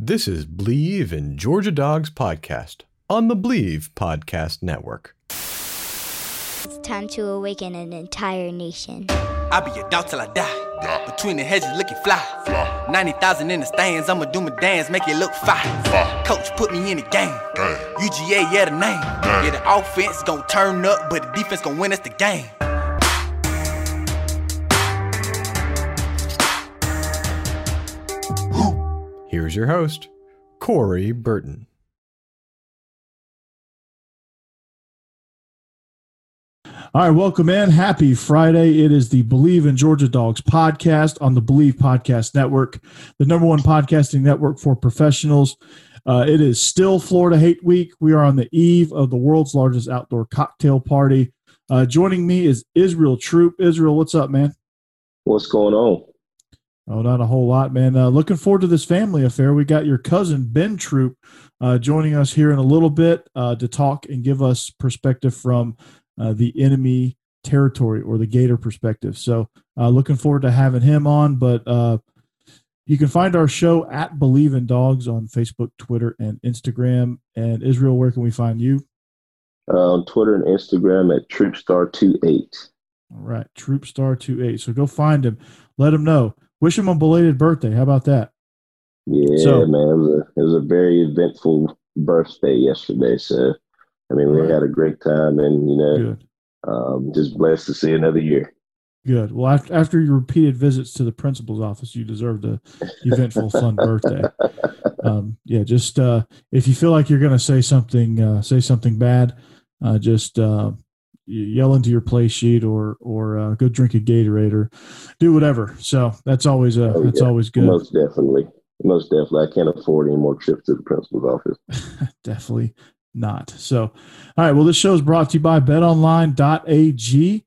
This is Bleav in Georgia Dogs podcast on the Bleav Podcast Network. It's time to awaken an entire nation. I'll be your dog till I die. Between the hedges looking fly. 90,000 in the stands, I'ma do my dance, make it look fine. Coach put me in the game. UGA, yeah, the name. Yeah, the offense gon' turn up, but the defense gon' win us the game. Here's your host, Corey Burton. All right, welcome in. Happy Friday. It is the Bleav in Georgia Dogs podcast on the Bleav Podcast Network, the number one podcasting network for professionals. Uh, it is still Florida Hate Week. We are on the eve of the world's largest outdoor cocktail party. Uh, joining me is Israel Troop. Israel, what's up, man? What's going on? Oh, not a whole lot, man. Uh, looking forward to this family affair. We got your cousin Ben Troop uh, joining us here in a little bit uh, to talk and give us perspective from uh, the enemy territory or the Gator perspective. So, uh, looking forward to having him on. But uh, you can find our show at Believe in Dogs on Facebook, Twitter, and Instagram. And Israel, where can we find you? on Twitter and Instagram at Troopstar28. All right, Troopstar28. So go find him. Let him know. Wish him a belated birthday. How about that? Yeah, So- man, it was a it was a very eventful birthday yesterday. So, I mean, we Right. had a great time, and you know, um, just blessed to see another year. Good. Well, after, after your repeated visits to the principal's office, you deserved a eventful, fun birthday. Um, yeah, just uh, if you feel like you're going to say something, uh, say something bad, uh, just uh, yell into your play sheet or or uh, go drink a Gatorade or do whatever. So that's always a Oh, that's yeah. always good. Most definitely, most definitely. I can't afford any more trips to the principal's office. Definitely not. So, all right. Well, this show is brought to you by betonline.ag.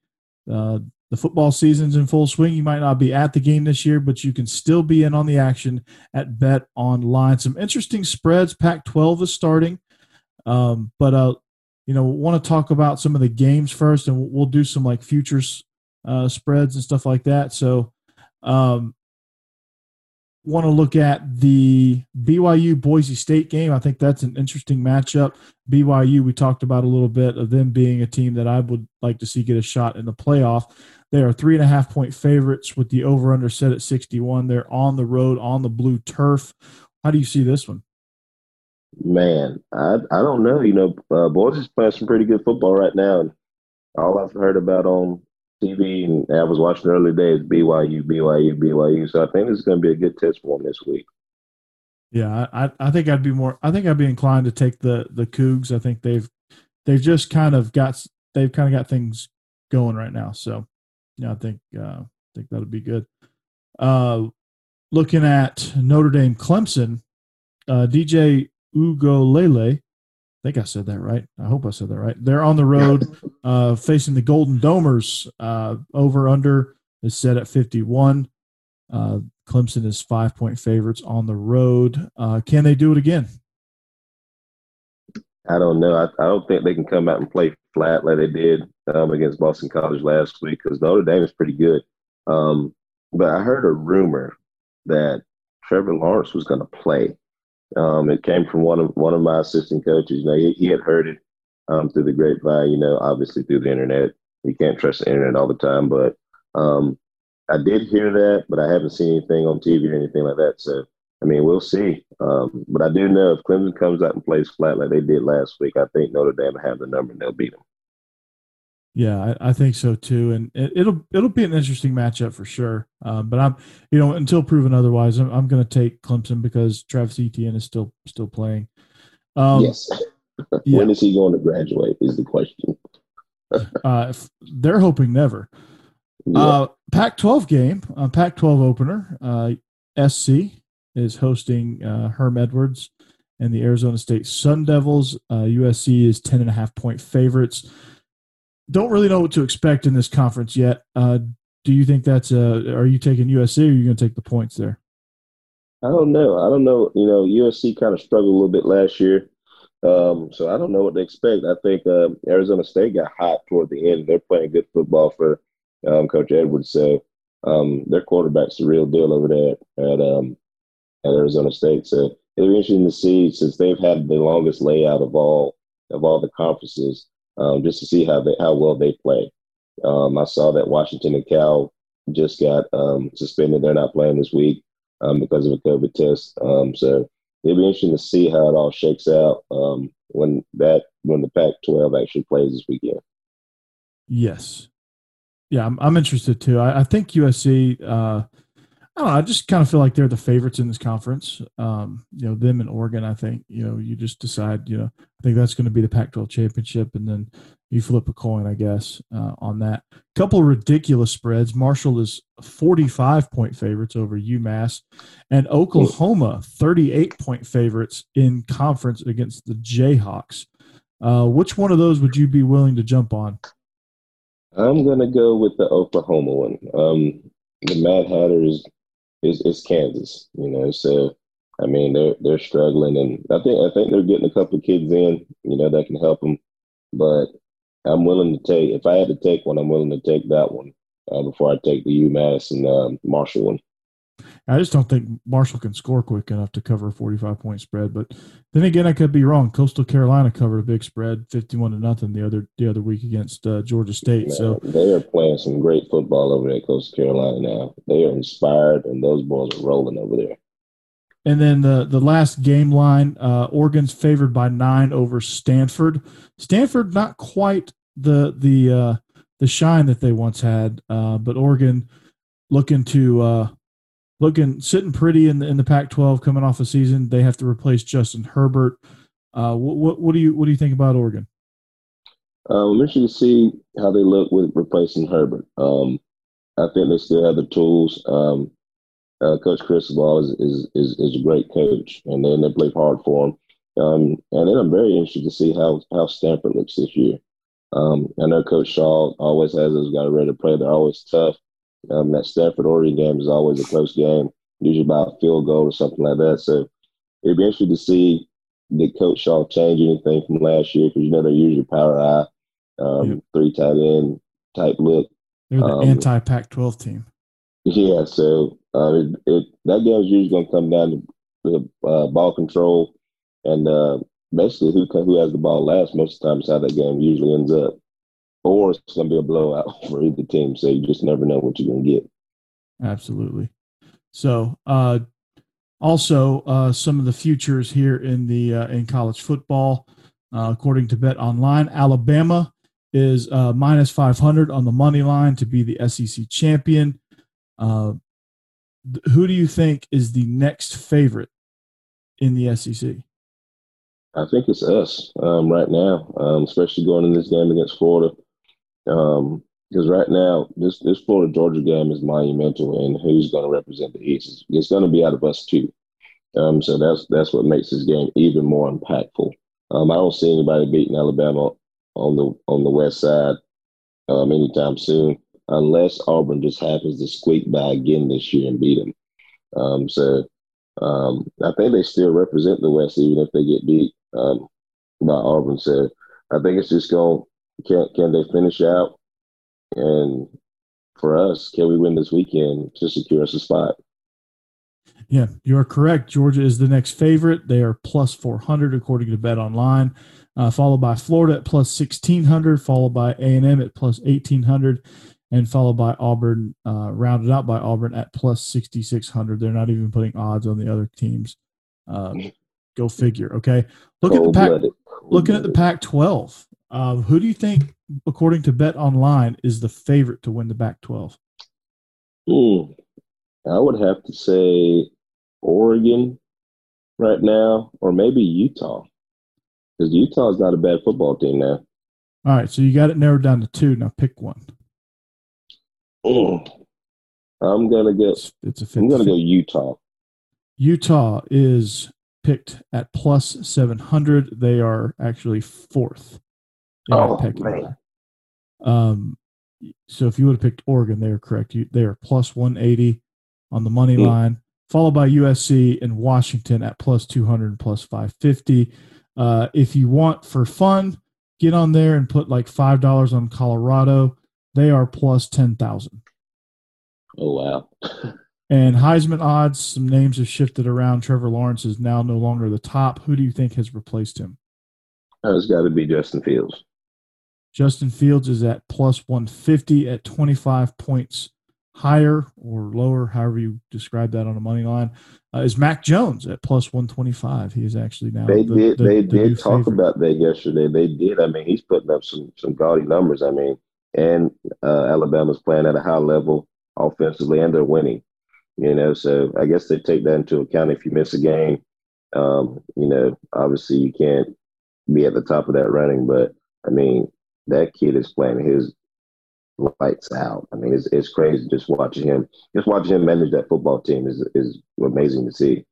Uh, the football season's in full swing. You might not be at the game this year, but you can still be in on the action at Bet Online. Some interesting spreads. Pac 12 is starting. Um, but, uh, you know, want to talk about some of the games first, and we'll, do some like futures uh, spreads and stuff like that. So, um, want to look at the BYU Boise State game. I think that's an interesting matchup. BYU, we talked about a little bit of them being a team that I would like to see get a shot in the playoff. They are three and a half point favorites with the over under set at 61. They're on the road on the blue turf. How do you see this one? Man, I I don't know. You know, uh, Boise is playing some pretty good football right now, and all I've heard about on TV and I was watching the early days BYU, BYU, BYU. So I think this is going to be a good test for them this week. Yeah, I, I- think I'd be more. I think I'd be inclined to take the the Cougs. I think they've they've just kind of got they've kind of got things going right now. So yeah, I think uh, I think that'll be good. Uh, looking at Notre Dame Clemson, uh, DJ Uiagalelei. I think I said that right. I hope I said that right. They're on the road uh, facing the Golden Domers. Uh, over under is set at 51. Uh, Clemson is five point favorites on the road. Uh, can they do it again? I don't know. I, I don't think they can come out and play flat like they did um, against Boston College last week because Notre Dame is pretty good. Um, but I heard a rumor that Trevor Lawrence was going to play. Um, it came from one of one of my assistant coaches. You know, he, he had heard it um, through the grapevine. You know, obviously through the internet. You can't trust the internet all the time, but um, I did hear that, but I haven't seen anything on TV or anything like that. So I mean, we'll see. Um, but I do know if Clemson comes out and plays flat like they did last week, I think Notre Dame will have the number and they'll beat them. Yeah, I, I, think so too, and it, will it'll be an interesting matchup for sure. Um, but I'm, you know, until proven otherwise, I'm, I'm going to take Clemson because Travis Etienne is still still playing. Um, yes. yeah. When is he going to graduate? Is the question. uh, they're hoping never. Yeah. Uh, Pac-12 game, uh, Pac-12 opener. Uh, SC is hosting uh, Herm Edwards and the Arizona State Sun Devils. USC uh, is ten and a half point favorites don't really know what to expect in this conference yet. Uh, do you think that's uh, are you taking USC or are you going to take the points there? I don't know. I don't know. You know, USC kind of struggled a little bit last year. Um, so I don't know what to expect. I think uh, Arizona State got hot toward the end. They're playing good football for um, Coach Edwards. So um, their quarterback's the real deal over there at um, at Arizona State. So it'll be interesting to see since they've had the longest layout of all of all the conferences um, just to see how they how well they play. Um, I saw that Washington and Cal just got um, suspended; they're not playing this week um, because of a COVID test. Um, so it'll be interesting to see how it all shakes out when that when the Pac-12 actually plays this weekend. Yes, yeah, I'm, I'm interested too. I, I think USC. Uh, I know. I just kind of feel like they're the favorites in this conference. Um, you know, them and Oregon. I think you know you just decide. You know, I think that's going to be the Pac-12 championship, and then you flip a coin, I guess, uh, on that. Couple ridiculous spreads. Marshall is 45 point favorites over UMass, and Oklahoma 38 point favorites in conference against the Jayhawks. Uh, which one of those would you be willing to jump on? I'm going to go with the Oklahoma one. Um, the Mad Hatter is is, is Kansas, you know. So I mean, they're they're struggling, and I think I think they're getting a couple of kids in, you know, that can help them. But I'm willing to take if I had to take one, I'm willing to take that one uh, before I take the UMass and um, Marshall one. I just don't think Marshall can score quick enough to cover a 45 point spread. But then again, I could be wrong. Coastal Carolina covered a big spread, 51 to nothing the other the other week against uh, Georgia State. Man, so they are playing some great football over there at Coastal Carolina now. They are inspired, and those boys are rolling over there. And then the the last game line, uh, Oregon's favored by nine over Stanford. Stanford not quite the the uh, the shine that they once had, uh, but Oregon looking to uh, looking sitting pretty in the in the Pac-12 coming off a season. They have to replace Justin Herbert. Uh, what, what, what do you what do you think about Oregon? I'm interested to see how they look with replacing Herbert. Um, I think they still have the tools. Um, uh, coach Cristobal is, is is is a great coach, and then they play hard for him. Um, and then I'm very interested to see how how Stanford looks this year. Um, I know Coach Shaw always has those guys ready to play. They're always tough. Um, that Stanford Oregon game is always a close game, usually by a field goal or something like that. So it'd be interesting to see did Coach Shaw change anything from last year because you know they're usually power I, um, yep. three tight end type look. They're the um, anti Pac-12 team. Yeah, so uh, it, it, that game is usually going to come down to the uh, ball control and uh, basically who who has the ball last. Most of the time, is how that game usually ends up or it's going to be a blowout for either team. So you just never know what you're going to get. Absolutely. So, uh, also uh, some of the futures here in the uh, in college football, uh, according to Bet Online, Alabama is uh, minus 500 on the money line to be the SEC champion. Uh, who do you think is the next favorite in the SEC? I think it's us um, right now, um, especially going in this game against Florida. Um, because right now this this Florida Georgia game is monumental, and who's going to represent the East? It's going to be out of us too. Um, so that's that's what makes this game even more impactful. Um, I don't see anybody beating Alabama on the on the West Side um, anytime soon, unless Auburn just happens to squeak by again this year and beat them. Um, so um, I think they still represent the West, even if they get beat um, by Auburn. So I think it's just going can can they finish out? And for us, can we win this weekend to secure us a spot? Yeah, you are correct. Georgia is the next favorite. They are plus 400 according to Bet Online, uh, followed by Florida at plus 1600, followed by A&M at plus 1800, and followed by Auburn, uh, rounded out by Auburn at plus 6600. They're not even putting odds on the other teams. Um, go figure. Okay, look at the pack. Looking at the Pac-12, um, who do you think, according to Bet Online, is the favorite to win the Pac-12? I would have to say Oregon right now, or maybe Utah, because Utah's not a bad football team now. All right, so you got it narrowed down to two. Now pick one. Mm. I'm gonna go. It's, a. I'm gonna go Utah. Utah is picked at plus seven hundred. They are actually fourth oh, man. Um, so if you would have picked Oregon, they are correct. You, they are plus 180 on the money mm. line, followed by USC and Washington at plus 200 and plus 550. Uh, if you want for fun, get on there and put like $5 on Colorado. They are plus 10,000. Oh, wow. And Heisman odds, some names have shifted around. Trevor Lawrence is now no longer the top. Who do you think has replaced him? Uh, it's got to be Justin Fields. Justin Fields is at plus 150 at 25 points higher or lower, however you describe that on a money line. Uh, is Mac Jones at plus 125? He is actually now. They the, did. The, they the did talk favorite. about that yesterday. They did. I mean, he's putting up some some gaudy numbers. I mean, and uh, Alabama's playing at a high level offensively, and they're winning. You know, so I guess they take that into account. If you miss a game, um, you know, obviously you can't be at the top of that running. But I mean, that kid is playing his lights out. I mean, it's it's crazy just watching him. Just watching him manage that football team is is amazing to see.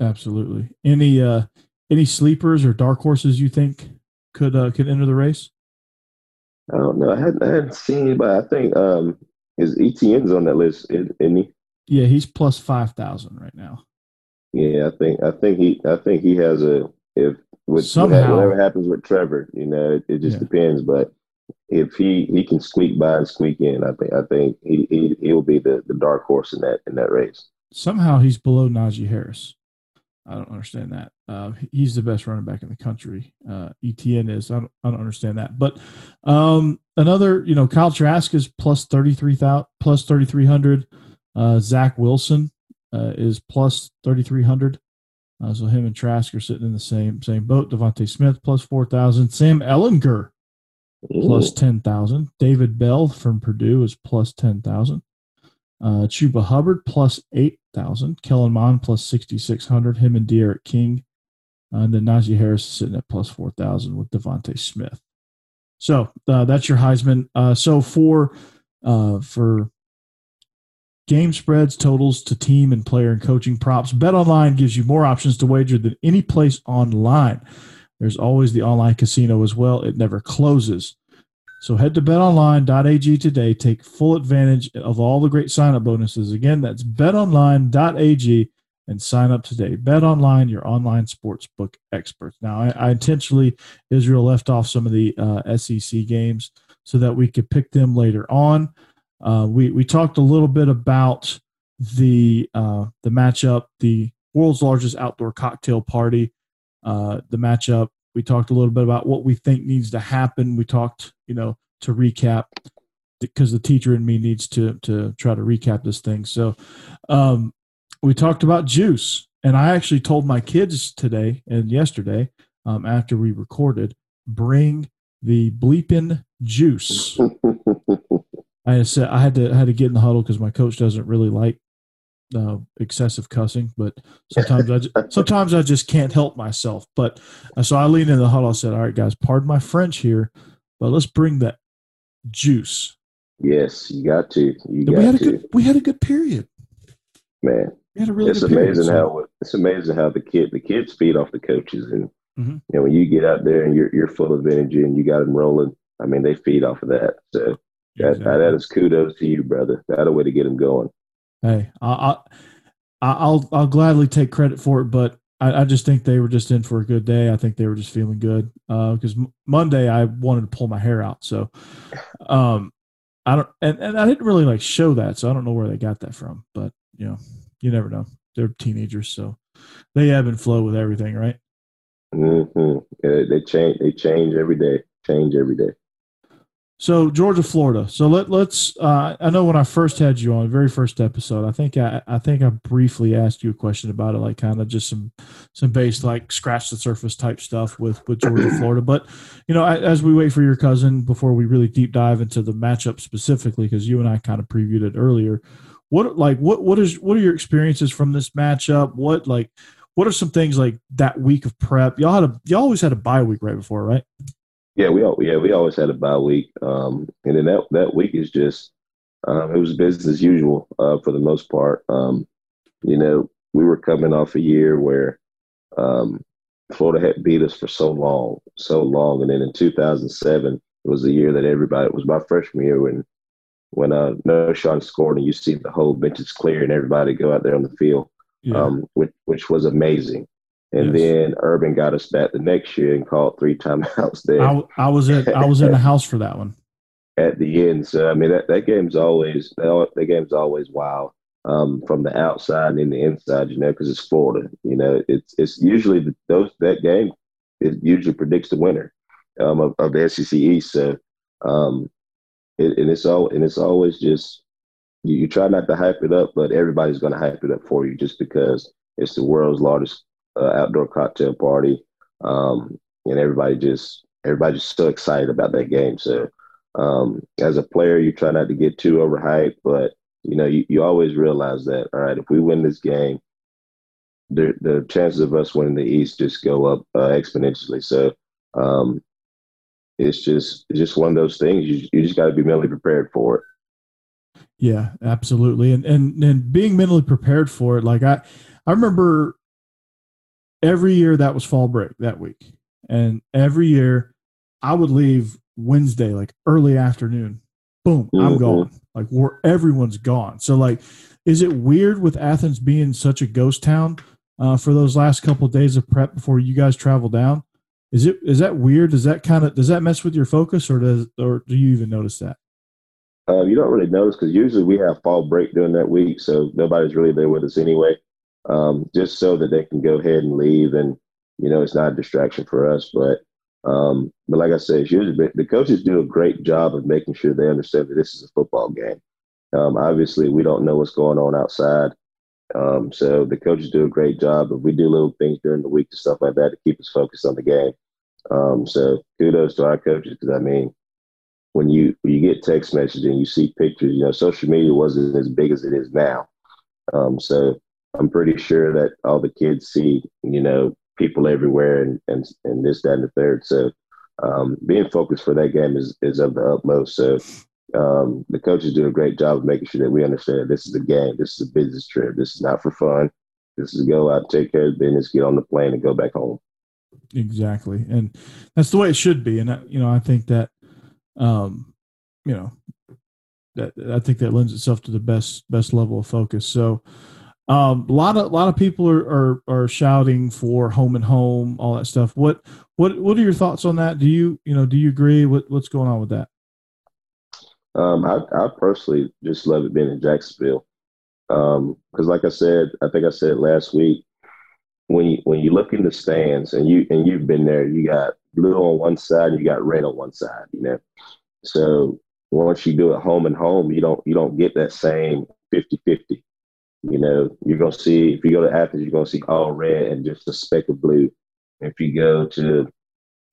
Absolutely. Any uh any sleepers or dark horses you think could uh, could enter the race? I don't know. I hadn't, I hadn't seen, but I think um his Etienne's on that list, isn't he? Yeah, he's plus five thousand right now. Yeah, I think I think he I think he has a if with Somehow, whatever happens with Trevor, you know, it, it just yeah. depends. But if he he can squeak by and squeak in, I think I think he he he will be the, the dark horse in that in that race. Somehow he's below Najee Harris. I don't understand that. Uh, he's the best running back in the country. Uh, Etienne is. I don't, I don't understand that. But um, another, you know, Kyle Trask is plus thirty three thousand, plus thirty three hundred. Uh, Zach Wilson uh, is plus 3,300. Uh, so him and Trask are sitting in the same same boat. DeVonta Smith plus 4,000. Sam Ehlinger plus 10,000. David Bell from Purdue is plus 10,000. Uh, Chuba Hubbard plus 8,000. Kellen Mond plus 6,600. Him and D'Eriq King. Uh, and then Najee Harris is sitting at plus 4,000 with DeVonta Smith. So uh, that's your Heisman. Uh, so for uh, for game spreads, totals to team and player and coaching props. BetOnline gives you more options to wager than any place online. There's always the online casino as well. It never closes. So head to betonline.ag today. Take full advantage of all the great sign up bonuses. Again, that's betonline.ag and sign up today. BetOnline, your online sportsbook experts. Now, I, I, intentionally, Israel left off some of the uh, SEC games so that we could pick them later on. Uh, we we talked a little bit about the uh, the matchup, the world's largest outdoor cocktail party, uh, the matchup. We talked a little bit about what we think needs to happen. We talked, you know, to recap because the teacher in me needs to to try to recap this thing. So, um, we talked about juice, and I actually told my kids today and yesterday um, after we recorded, bring the bleeping juice. I said I had to I had to get in the huddle because my coach doesn't really like uh, excessive cussing, but sometimes I just, sometimes I just can't help myself. But uh, so I leaned in the huddle. I said, "All right, guys, pardon my French here, but let's bring that juice." Yes, you got to. You got we had to. a good we had a good period, man. We had a really it's amazing period, how so. it's amazing how the kid the kids feed off the coaches, and mm-hmm. you know, when you get out there and you're you're full of energy and you got them rolling. I mean, they feed off of that. So that, exactly. that is kudos to you, brother. That a way to get him going. Hey, I, I, I'll I'll gladly take credit for it, but I, I, just think they were just in for a good day. I think they were just feeling good because uh, Monday I wanted to pull my hair out. So, um, I don't and, and I didn't really like show that, so I don't know where they got that from. But you know, you never know. They're teenagers, so they ebb and flow with everything, right? Mm-hmm. Yeah, they change. They change every day. Change every day. So Georgia, Florida. So let let's. Uh, I know when I first had you on, the very first episode, I think I I think I briefly asked you a question about it, like kind of just some some base like scratch the surface type stuff with with Georgia, Florida. But you know, as we wait for your cousin before we really deep dive into the matchup specifically, because you and I kind of previewed it earlier. What like what what is what are your experiences from this matchup? What like what are some things like that week of prep? Y'all had a y'all always had a bye week right before, right? Yeah, we all, yeah we always had a bye week, um, and then that that week is just um, it was business as usual uh, for the most part. Um, you know, we were coming off a year where um, Florida had beat us for so long, so long, and then in 2007 it was the year that everybody. It was my freshman year when when uh, Knowshon scored, and you see the whole benches clear and everybody go out there on the field, Yeah. um, which which was amazing. And Yes. then Urban got us back the next year and called three timeouts there I, I was at I was in the house for that one. at the end. So I mean that, that game's always that, that game's always wild um, from the outside and the inside, you know, because it's Florida. You know, it's it's usually the, those that game it usually predicts the winner um, of, of the SEC East. So um, it, and it's all and it's always just you, you try not to hype it up, but everybody's going to hype it up for you just because it's the world's largest uh, outdoor cocktail party, um, and everybody just everybody's so excited about that game. So um, as a player, you try not to get too overhyped, but you know you, you always realize that all right, if we win this game, the the chances of us winning the East just go up uh, exponentially. So um, it's just it's just one of those things. You you just got to be mentally prepared for it. Yeah, absolutely. And and and being mentally prepared for it, like I I remember every year that was fall break that week. And every year I would leave Wednesday, like early afternoon. Boom, I'm Mhm. gone. Like where everyone's gone. So like is it weird with Athens being such a ghost town uh, for those last couple of days of prep before you guys travel down? Is it is that weird? Does that kind of does that mess with your focus or does or do you even notice that? Uh, you don't really notice because usually we have fall break during that week, so nobody's really there with us anyway. Um, just so that they can go ahead and leave, and you know it's not a distraction for us. But um, but like I said, usually the coaches do a great job of making sure they understand that this is a football game. Um, obviously, we don't know what's going on outside, um, so the coaches do a great job. But we do little things during the week and stuff like that to keep us focused on the game. Um, so kudos to our coaches because I mean when you when you get text messages and you see pictures, you know, social media wasn't as big as it is now. Um, so I'm pretty sure that all the kids see, you know, people everywhere and and, and this, that, and the third. So um, being focused for that game is is of the utmost. So um, the coaches do a great job of making sure that we understand this is a game, this is a business trip, this is not for fun. This is go out, take care of business, get on the plane, and go back home. Exactly, and that's the way it should be. And I, you know, I think that, um, you know, that I think that lends itself to the best best level of focus. So, um, a lot of a lot of people are, are are shouting for home and home, all that stuff. What what what are your thoughts on that? Do you you know do you agree? What what's going on with that? Um, I, I personally just love it being in Jacksonville because, like I said, I think I said last week, when you when you look in the stands and you and you've been there, you got blue on one side, and you got red on one side, you know. So once you do it home and home, you don't you don't get that same 50-50. You know, you're gonna see if you go to Athens, you're gonna see all red and just a speck of blue. If you go to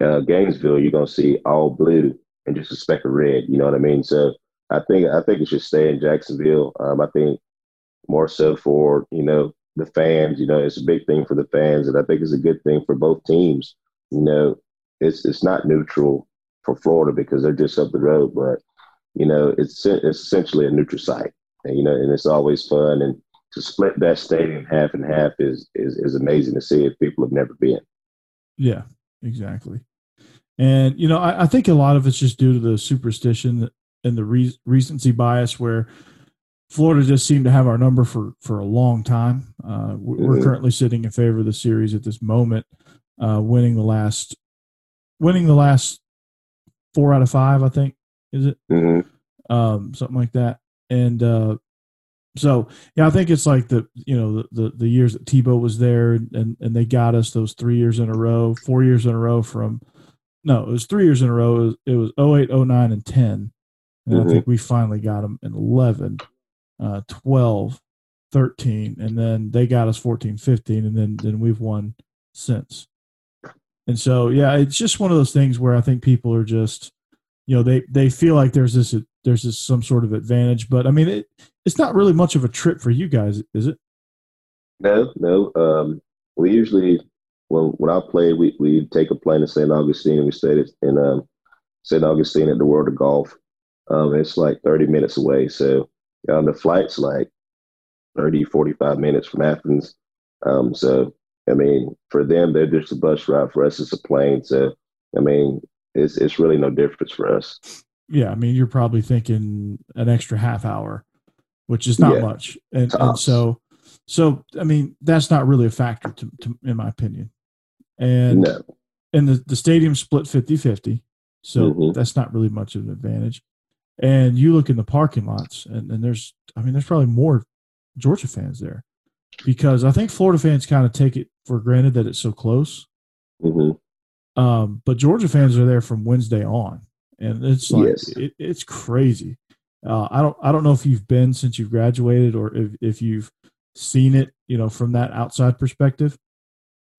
uh, Gainesville, you're gonna see all blue and just a speck of red. You know what I mean? So I think I think it should stay in Jacksonville. Um, I think more so for you know the fans. You know, it's a big thing for the fans, and I think it's a good thing for both teams. You know, it's it's not neutral for Florida because they're just up the road, but you know, it's it's essentially a neutral site, and you know, and it's always fun. And to split that stadium half and half is is is amazing to see if people have never been. Yeah, exactly. And you know, I, I think a lot of it's just due to the superstition and the re- recency bias, where Florida just seemed to have our number for for a long time. Uh, we- we're Mhm. currently sitting in favor of the series at this moment, uh, winning the last, winning the last four out of five. I think is it hmm um, something like that. And uh, so, yeah, I think it's like the you know the the, the years that Tebow was there, and and they got us those three years in a row, four years in a row from no, it was three years in a row. It was, it was 08, 09, and 10. And Mhm. I think we finally got them in 11, uh, 12, 13, and then they got us 14, 15, and then, then we've won since. And so, yeah, it's just one of those things where I think people are just, you know, they, they feel like there's this, there's this some sort of advantage, but I mean, it, it's not really much of a trip for you guys, is it? No, no. Um, we usually when when I play, we we take a plane to St. Augustine and we stayed in um, St. Augustine at the World of Golf. Um, it's like 30 minutes away, so um, the flight's like 30, 45 minutes from Athens. Um, so I mean, for them, they're just a bus ride. For us, it's a plane. So I mean, it's it's really no difference for us. Yeah, I mean, you're probably thinking an extra half hour, which is not Yeah. much, and, and so, so I mean, that's not really a factor, to, to, in my opinion. And No, and the the stadium split 50-50, so Mhm. that's not really much of an advantage. And you look in the parking lots, and, and there's, I mean, there's probably more Georgia fans there because I think Florida fans kind of take it for granted that it's so close. hmm Um, but Georgia fans are there from Wednesday on, and it's like Yes. it, it's crazy. Uh, I don't I don't know if you've been since you've graduated or if, if you've seen it, you know, from that outside perspective.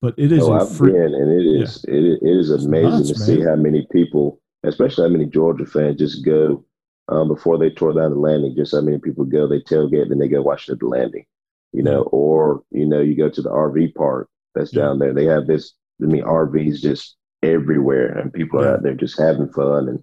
But it is Oh, a I've free, been, and it is it, is- it is amazing nuts, to see how many people, especially how many Georgia fans, just go um, before they tore down the landing. Just how many people go, they tailgate, then they go watch at the landing. You know, or you know, you go to the RV park that's Yeah. down there. They have this. I mean, RVs just everywhere, and people are out there just having fun and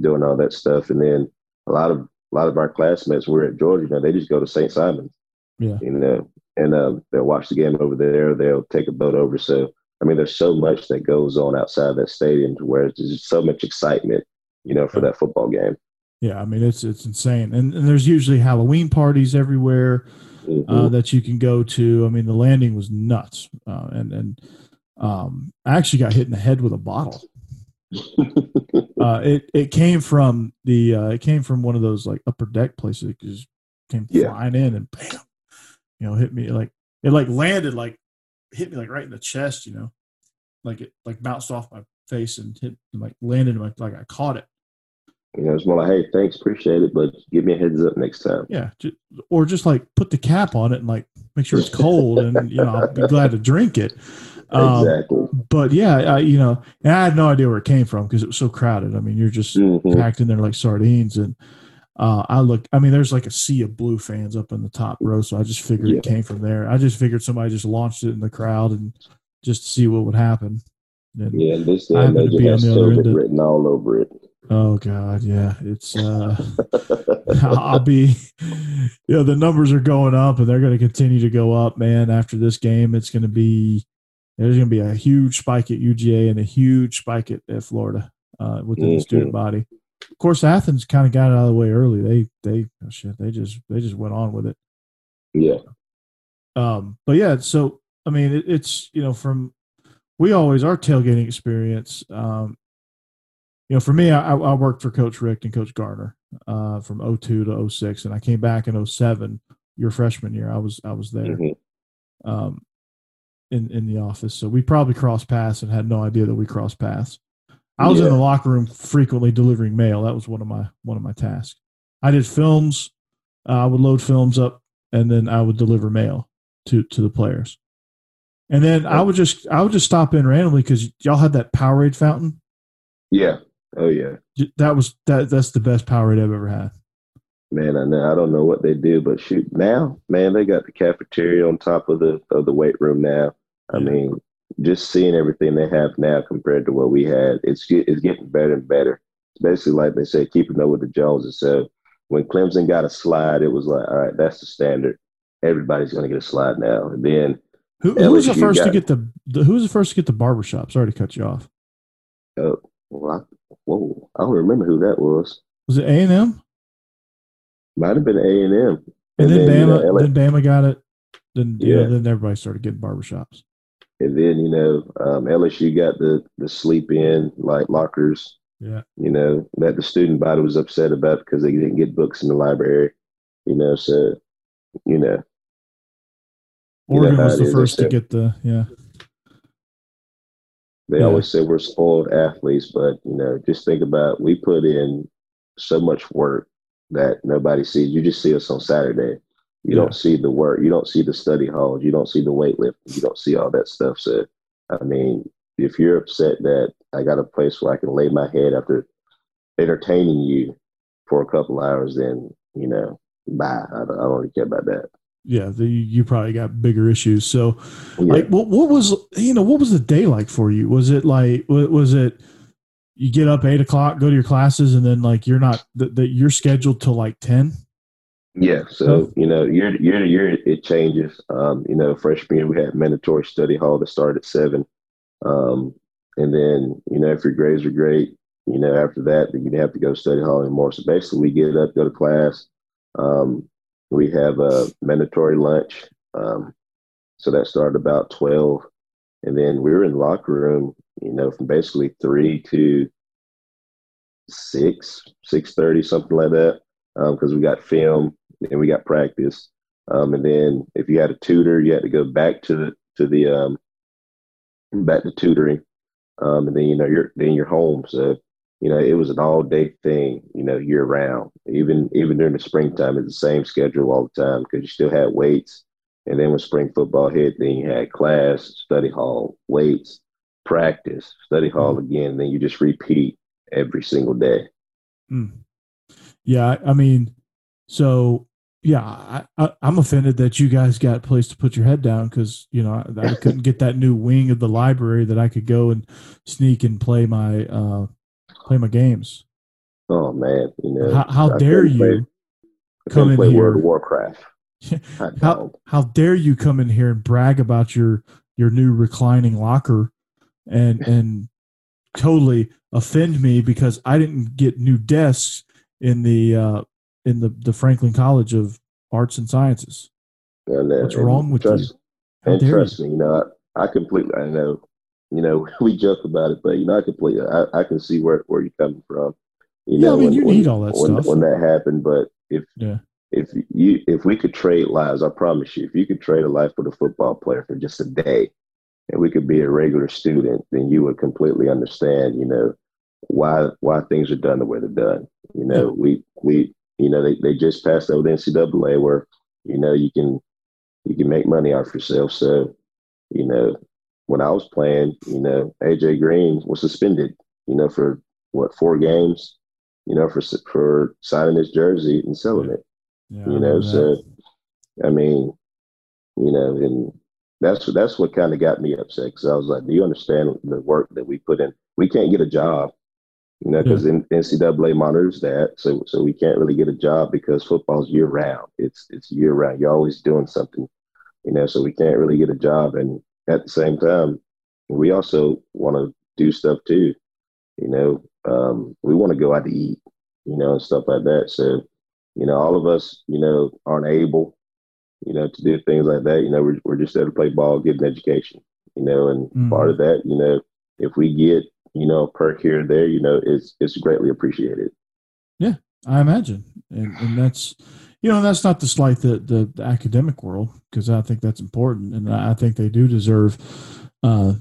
doing all that stuff. And then a lot of a lot of our classmates were at Georgia. You know, they just go to St. Simon's yeah, you know, and um, they'll watch the game over there. They'll take a boat over. So, I mean, there's so much that goes on outside that stadium to where there's just so much excitement, you know, for Yeah. that football game. yeah. I mean, it's it's insane, and, and there's usually Halloween parties everywhere Mhm. uh, that you can go to. I mean, the landing was nuts, uh, and and um, I actually got hit in the head with a bottle. uh, it it came from the uh, it came from one of those like upper deck places. It just came Yeah. flying in and bam, you know, hit me like it like landed like hit me like right in the chest. You know, like it like bounced off my face and hit and like landed in my like I caught it. you know, it's more like, hey, thanks, appreciate it, but give me a heads up next time. Yeah, ju- or just like put the cap on it and like make sure it's cold and you know I'll be glad to drink it. Um, exactly. But yeah, I, you know, and I had no idea where it came from because it was so crowded. I mean, you're just Mhm. packed in there like sardines. And uh, I look, I mean, there's like a sea of blue fans up in the top row. So I just figured Yeah. it came from there. I just figured somebody just launched it in the crowd and just to see what would happen. And, Yeah, this I thing happen they be on just the has other end COVID of- written all over it. Oh God, yeah, it's. uh I'll be, you know, the numbers are going up and they're going to continue to go up, man. After this game, it's going to be, there's going to be a huge spike at UGA and a huge spike at, at Florida uh, within the Mhm. student body. Of course, Athens kind of got it out of the way early. They, they, oh shit, they just, they just went on with it. Yeah. Um, but yeah, so I mean, it, it's you know, from we always our tailgating experience. Um, you know, for me, I, I worked for Coach Richt and Coach Garner uh, from 02 to 06, and I came back in 07, your freshman year. I was I was there Mhm. um, in in the office, so we probably crossed paths and had no idea that we crossed paths. I was in the locker room frequently delivering mail. That was one of my one of my tasks. I did films. Uh, I would load films up, and then I would deliver mail to to the players. And then I would just I would just stop in randomly because y'all had that Powerade fountain. Yeah. Oh yeah. That was that that's the best Powerade I've ever had. Man, I know I don't know what they do, but shoot, now, man, they got the cafeteria on top of the of the weight room now. I mean, just seeing everything they have now compared to what we had, it's it's getting better and better. It's basically like they say, keeping up with the Joneses. So when Clemson got a slide, it was like, all right, that's the standard. Everybody's going to get a slide now. And then, Who, who was the first to get the, the who was the first to get the barbershop? Sorry to cut you off. oh, well, I, whoa, I don't remember who that was. Was it A and M? Might have been A and M. And then you know, Bama, LA then Bama got it. Then yeah, Yeah. then everybody started getting barbershops. And then you know, um, LSU got the the sleep in like lockers. Yeah. You know that the student body was upset about because they didn't get books in the library. You know, so you know, You know Oregon was the first to get the yeah. They Yeah. always say we're spoiled athletes, but you know, just think about we put in so much work that nobody sees. You just see us on Saturday. You Yeah. don't see the work. You don't see the study halls. You don't see the weightlifting. You don't see all that stuff. So, I mean, if you're upset that I got a place where I can lay my head after entertaining you for a couple hours, then you know, bye. I don't, I don't really care about that. Yeah, the, you probably got bigger issues. So, Yeah. like, what, what was you know what was the day like for you? Was it like was it you get up eight o'clock, go to your classes, and then like you're not that that you're scheduled till like ten? Yeah, so you know, year to year to year it changes. Um, you know, freshman year we had mandatory study hall that started at seven, um, and then you know if your grades are great, you know after that then you didn't have to go study hall anymore. So basically, we get up, go to class. Um, we have a mandatory lunch, um, so that started about twelve, and then we were in locker room, you know, from basically three to six, six thirty, something like that, because we got film and we got practice. Um, and then if you had a tutor, you had to go back to the to the um, back to tutoring, um, and then you know you're then you're home. So you know it was an all day thing, you know, year round. Even even during the springtime, it's the same schedule all the time because you still had weights. And then when spring football hit, then you had class, study hall, weights, practice, study hall again. Then you just repeat every single day. Mm. Yeah, I mean, so yeah, I, I'm offended that you guys got a place to put your head down because you know I, I couldn't get that new wing of the library that I could go and sneak and play my uh, play my games. Oh man, you know How, how dare couldn't play- you come in play World here? of Warcraft. How how dare you come in here and brag about your your new reclining locker and and totally offend me because I didn't get new desks in the uh, in the the Franklin College of Arts and Sciences. And, then- What's wrong with trust, you? And trust me, you know, I, I completely, I know, you know, we joke about it, but you know, I completely, I, I can see where where you're coming from. You Yeah, know, I mean, you need all that when, stuff. when that happened. But if Yeah. if you if we could trade lives, I promise you, if you could trade a life with a football player for just a day, and we could be a regular student, then you would completely understand, you know, why why things are done the way they're done. You know, we we you know they, they just passed over the NCAA where you know you can you can make money off yourself. So you know, when I was playing, you know, AJ Green was suspended, you know, for what four games, you know, for for signing his jersey and selling it. Yeah, You know, remember so. I mean, you know, and that's that's what kind of got me upset because I was like, do you understand the work that we put in? We can't get a job, you know, because NCAA monitors that, so so we can't really get a job because football's year round. It's it's year round. You're always doing something, you know, so we can't really get a job. And at the same time, we also want to do stuff too, you know. Um, we want to go out to eat, you know, and stuff like that. So, you know, all of us, you know, aren't able you know, to do things like that. You know, we're, we're just there to play ball, get an education, you know, and Mhm. part of that, you know, if we get, you know, perk here and there, you know, it's, it's greatly appreciated. Yeah, I imagine, and and that's you know that's not to slight the the, the academic world because I think that's important, and I think they do deserve uh,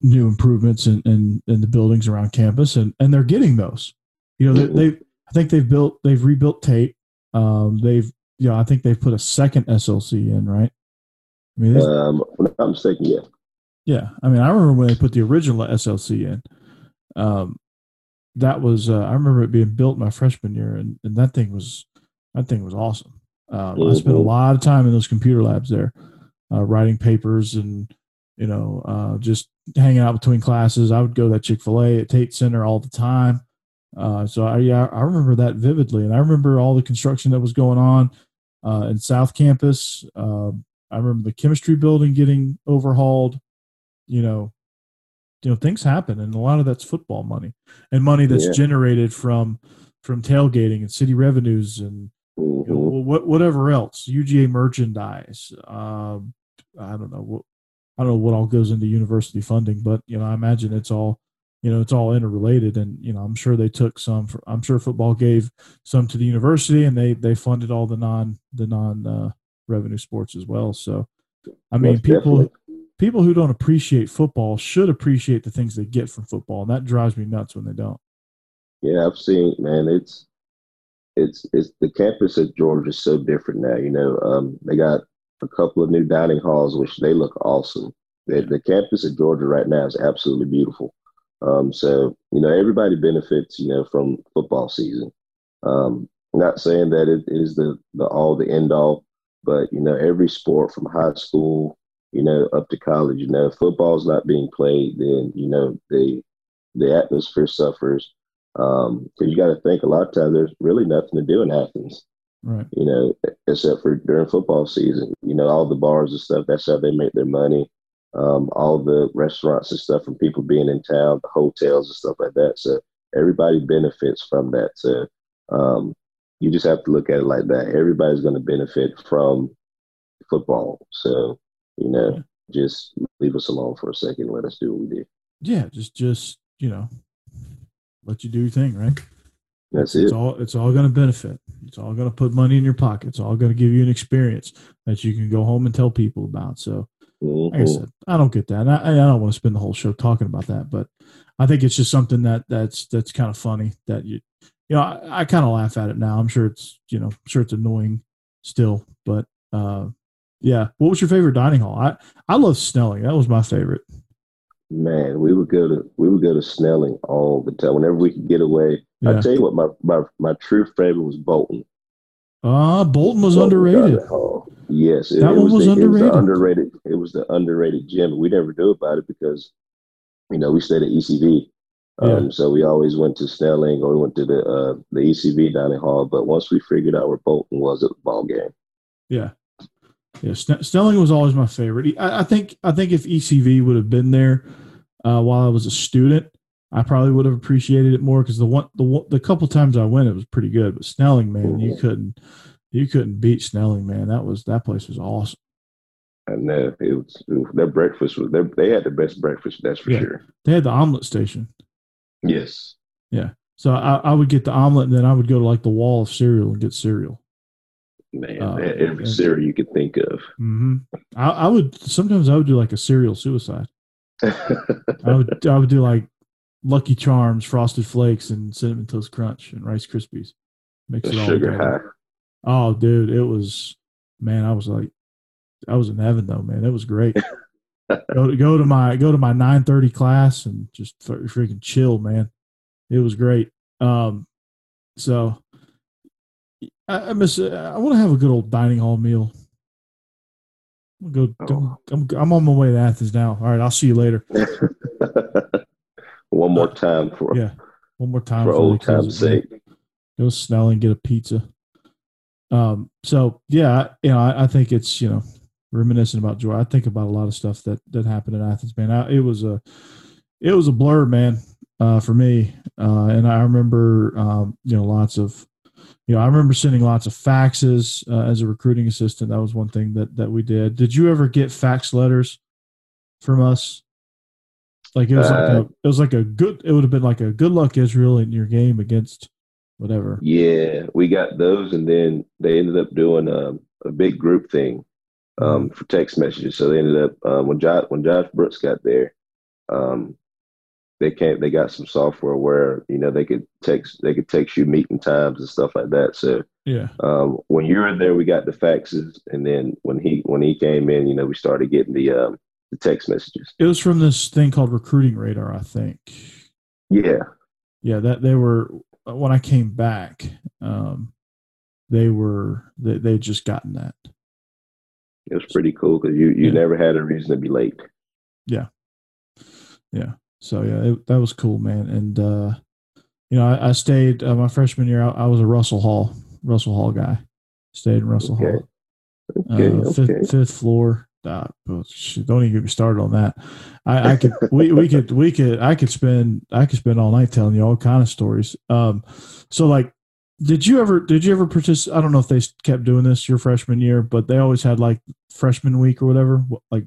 new improvements in, in in the buildings around campus, and and they're getting those. You know, they, Mhm. they I think they've built they've rebuilt Tate. Um, they've you know I think they've put a second SLC in, right? I mean, um, I'm mistaken, yeah. yeah, I mean, I remember when they put the original SLC in. Um, that was uh, I remember it being built my freshman year, and, and that thing was that thing was awesome. Um, I spent a Mhm. lot of time in those computer labs there, uh, writing papers and you know uh, just hanging out between classes. I would go to that Chick Fil A at Tate Center all the time. Uh, so I yeah I remember that vividly, and I remember all the construction that was going on uh, in South Campus. Uh, I remember the chemistry building getting overhauled. You know, you know things happen, and a lot of that's football money and money that's Yeah. generated from from tailgating and city revenues and you know, Mhm. what whatever else UGA merchandise. Um, I don't know what I don't know what all goes into university funding, but you know I imagine it's all you know it's all interrelated, and you know I'm sure they took some. For, I'm sure football gave some to the university, and they they funded all the non the non uh, revenue sports as well. So I mean Most people definitely. People who don't appreciate football should appreciate the things they get from football, and that drives me nuts when they don't. Yeah, I've seen, man. It's it's it's the campus at Georgia is so different now. You know, um, they got a couple of new dining halls, which they look awesome. The, the campus at Georgia right now is absolutely beautiful. Um, so you know, everybody benefits, you know, from football season. Um, not saying that it is the the all the end all, but you know, every sport from high school, you know, up to college, you know, if football's not being played, then you know the the atmosphere suffers. Um, because you got to think a lot of times there's really nothing to do in Athens. Right. You know, except for during football season. You know, all the bars and stuff. That's how they make their money. Um, all the restaurants and stuff from people being in town, the hotels and stuff like that. So everybody benefits from that. So um, you just have to look at it like that. Everybody's going to benefit from football. So you know, just leave us alone for a second. Let us do what we did. Yeah, just just you know, let you do your thing, right? That's it. it's all it's all going to benefit. It's all going to put money in your pocket. It's all going to give you an experience that you can go home and tell people about. So, mm-hmm. like I said, I don't get that. I, I don't want to spend the whole show talking about that, but I think it's just something that that's that's kind of funny that you you know I, I kind of laugh at it now. I'm sure it's you know I'm sure it's annoying still, but uh, yeah. What was your favorite dining hall? I I love Snelling. That was my favorite. Man, we would go to we would go to Snelling all the time. Whenever we could get away. Yeah. I tell you what, my, my my true favorite was Bolton. Ah, uh, Bolton was Bolton underrated. Yes, that it, one was, the, underrated. It was underrated. It was the underrated gym. We never knew about it because, you know, we stayed at ECV. Um, yeah. So we always went to Snelling or we went to the uh, the ECV dining hall. But once we figured out where Bolton was at the ball game, yeah, yeah, Snelling was always my favorite. I, I, think I think if ECV would have been there uh, while I was a student, I probably would have appreciated it more because the one the the couple times I went, it was pretty good. But Snelling, man, you mm-hmm. couldn't you couldn't beat Snelling, man. That was that place was awesome. I know it was their breakfast was they had the best breakfast. That's for yeah. sure. They had the omelet station. Yes. Yeah. So I, I would get the omelet, and then I would go to like the wall of cereal and get cereal. Man, uh, every cereal you could think of. Mm-hmm. I, I, would sometimes I would do like a cereal suicide. I would I would do like Lucky Charms, Frosted Flakes, and Cinnamon Toast Crunch and Rice Krispies. Mix it all sugar high. Oh, dude, it was man. I was like, I was in heaven though, man. It was great. go to go to my go to my nine thirty class and just freaking chill, man. It was great. Um, so I, I miss. I want to have a good old dining hall meal. I'm go. Oh. I'm, I'm on my way to Athens now. All right, I'll see you later. one more time for yeah, one more time for old time's sake. Go Snell and get a pizza. Um. So yeah, you know, I, I, think it's you know reminiscent about joy. I think about a lot of stuff that that happened in Athens, man. I, it was a it was a blur, man, uh, for me. Uh, and I remember um, you know lots of you know, I remember sending lots of faxes uh, as a recruiting assistant. That was one thing that that we did. Did you ever get fax letters from us? Like it was uh, like a it was like a good it would have been like a good luck Israel in your game against whatever. Yeah, we got those, and then they ended up doing a, um, a big group thing um, mm-hmm. for text messages. So they ended up um, when Josh when Josh Brooks got there, um, they can't they got some software where you know they could text they could text you meeting times and stuff like that. So yeah. um, when you were there we got the faxes and then when he when he came in you know we started getting the um, the text messages. It was from this thing called recruiting radar i think. Yeah. Yeah that they were when i came back um, they were they they just gotten that. It was pretty cool because you you yeah. never had a reason to be late. Yeah. Yeah so yeah, it, that was cool, man. And uh, you know, I, I stayed uh, my freshman year. I, I, was a Russell Hall, Russell Hall guy. Stayed in Russell okay. Hall, okay, uh, fifth, okay. fifth floor. Uh, don't even get me started on that. I, I could, we, we could, we could, I could spend, I could spend all night telling you all kind of stories. Um, so like, did you ever, did you ever participate? I don't know if they kept doing this your freshman year, but they always had like freshman week or whatever, like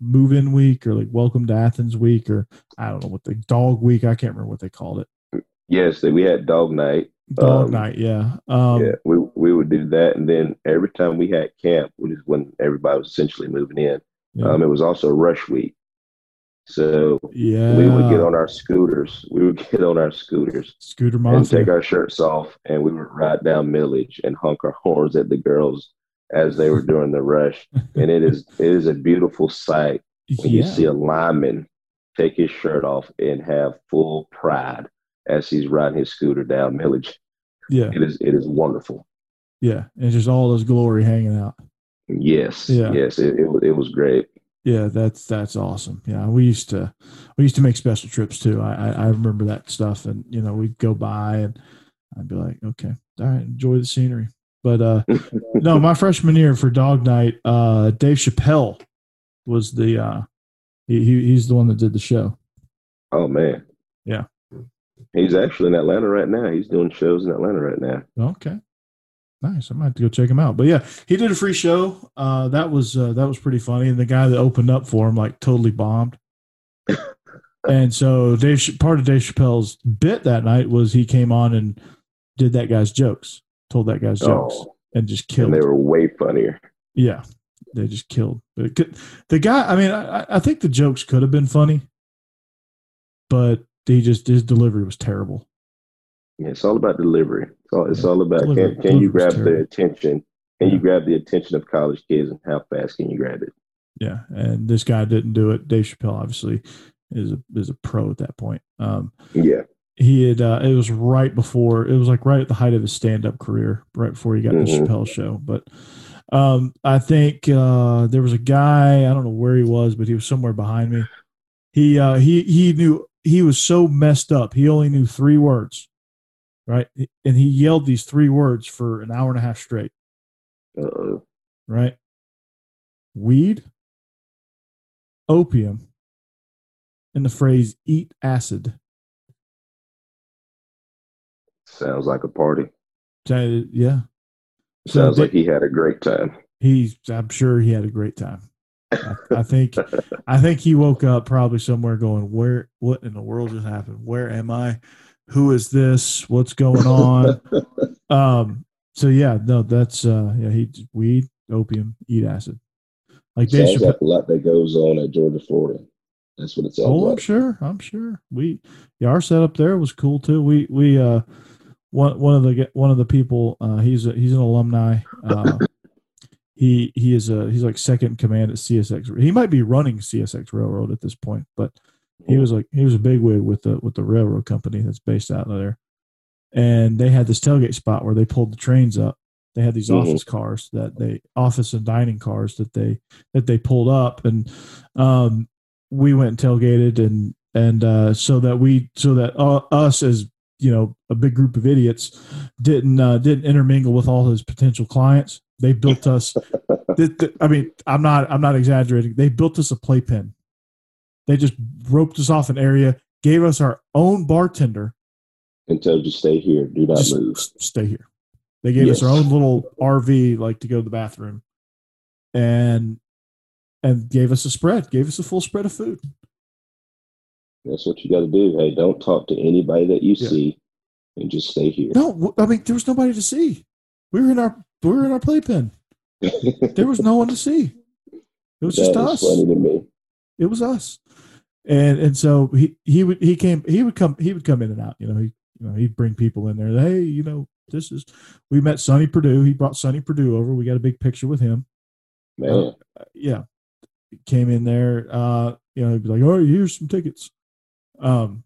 move in week or like welcome to Athens week or I don't know what the dog week. I can't remember what they called it. Yes, we had dog night. Dog um, night, yeah. Um, yeah, we we would do that, and then every time we had camp, which is when everybody was essentially moving in, Yeah. Um, it was also rush week, so yeah. we would get on our scooters. We would get on our scooters Scooter monster. and take our shirts off, and we would ride down Milledge and honk our horns at the girls as they were doing the rush. And it is it is a beautiful sight when you see a lineman take his shirt off and have full pride as he's riding his scooter down Milledge. yeah. It is it is wonderful. Yeah. And just all this glory hanging out. Yes, Yeah. yes, it, it was it was great. Yeah, that's that's awesome. Yeah, we used to we used to make special trips too. I I, I remember that stuff, and you know we'd go by and I'd be like, okay, all right, enjoy the scenery. But uh, no, my freshman year for Dog Night, uh, Dave Chappelle was the uh, he, he he's the one that did the show. Oh man, Yeah. He's actually in Atlanta right now. He's doing shows in Atlanta right now. Okay, nice. I might have to go check him out. But yeah, he did a free show. Uh, that was uh, that was pretty funny. And the guy that opened up for him like totally bombed. and so Dave, part of Dave Chappelle's bit that night was he came on and did that guy's jokes, told that guy's jokes, Oh, and just killed. and they were way funnier. Yeah, they just killed. But could, the guy, I mean, I, I think the jokes could have been funny, but he just his delivery was terrible. Yeah, it's all about delivery. It's all, it's Yeah. all about Delivery- can, can you grab the attention? Can Yeah. you grab the attention of college kids and how fast can you grab it? Yeah, and this guy didn't do it. Dave Chappelle obviously is a is a pro at that point. Um, Yeah. He had uh, it was right before it was like right at the height of his stand up career, right before he got the Mhm. Chappelle show. But um, I think uh, there was a guy I don't know where he was, but he was somewhere behind me. He uh, he he knew he was so messed up. He only knew three words, right? And he yelled these three words for an hour and a half straight, Uh-oh. right? Weed, opium, and the phrase "eat acid." Sounds like a party. So, Yeah, So Sounds they- like he had a great time. he's i'm sure he had a great time I, I think i think he woke up probably somewhere going where what in the world just happened where am i who is this what's going on um so yeah no that's uh yeah he weed opium eat acid like Dave Sounds Chappelle- like a lot that goes on at Georgia, Florida. That's what it sounds Oh, I'm sure. I'm sure. We yeah, our setup there was cool too. We we uh one one of the one of the people uh he's a, he's an alumni. Uh he he is a he's like second command at CSX. He might be running CSX Railroad at this point, but he was like he was a bigwig with the with the railroad company that's based out of there. And they had this tailgate spot where they pulled the trains up. They had these Mhm. office cars that they office and dining cars that they that they pulled up and um we went and tailgated and and uh, so that we so that uh, us as you know a big group of idiots didn't uh, didn't intermingle with all his potential clients. They built us. th- th- I mean, I'm not I'm not exaggerating. They built us a playpen. They just roped us off an area, gave us our own bartender. And told you stay here. Do not move. stay here. They gave us our own little RV, like to go to the bathroom, and and gave us a spread, gave us a full spread of food. That's what you got to do. Hey, don't talk to anybody that you Yeah. see, and just stay here. No, I mean there was nobody to see. We were in our we were in our playpen. There was no one to see. It was just That us. funny to me. It was us. And and so he he would he came he would come he would come in and out. You know he you know he'd bring people in there. Hey, you know this is we met Sonny Perdue. He brought Sonny Perdue over. We got a big picture with him. Man, Uh, yeah, came in there. Uh, you know he'd be like, oh, here's some tickets. Um.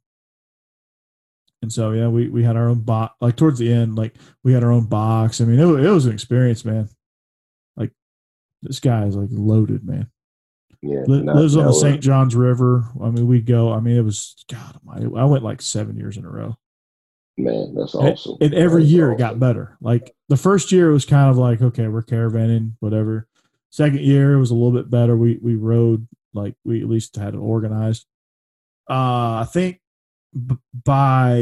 And so yeah, we we had our own box. Like towards the end, like we had our own box. I mean, it, it was an experience, man. Like this guy is like loaded, man. yeah. Not- lives on the St. Johns River. I mean, we'd go. I mean, it was God. I went like seven years in a row, Man, that's awesome. and every That is year it got better. Like the first year, it was kind of like, okay, we're caravanning, whatever. Second year, it was a little bit better. We we rode like we at least had it organized. Uh, I think b- by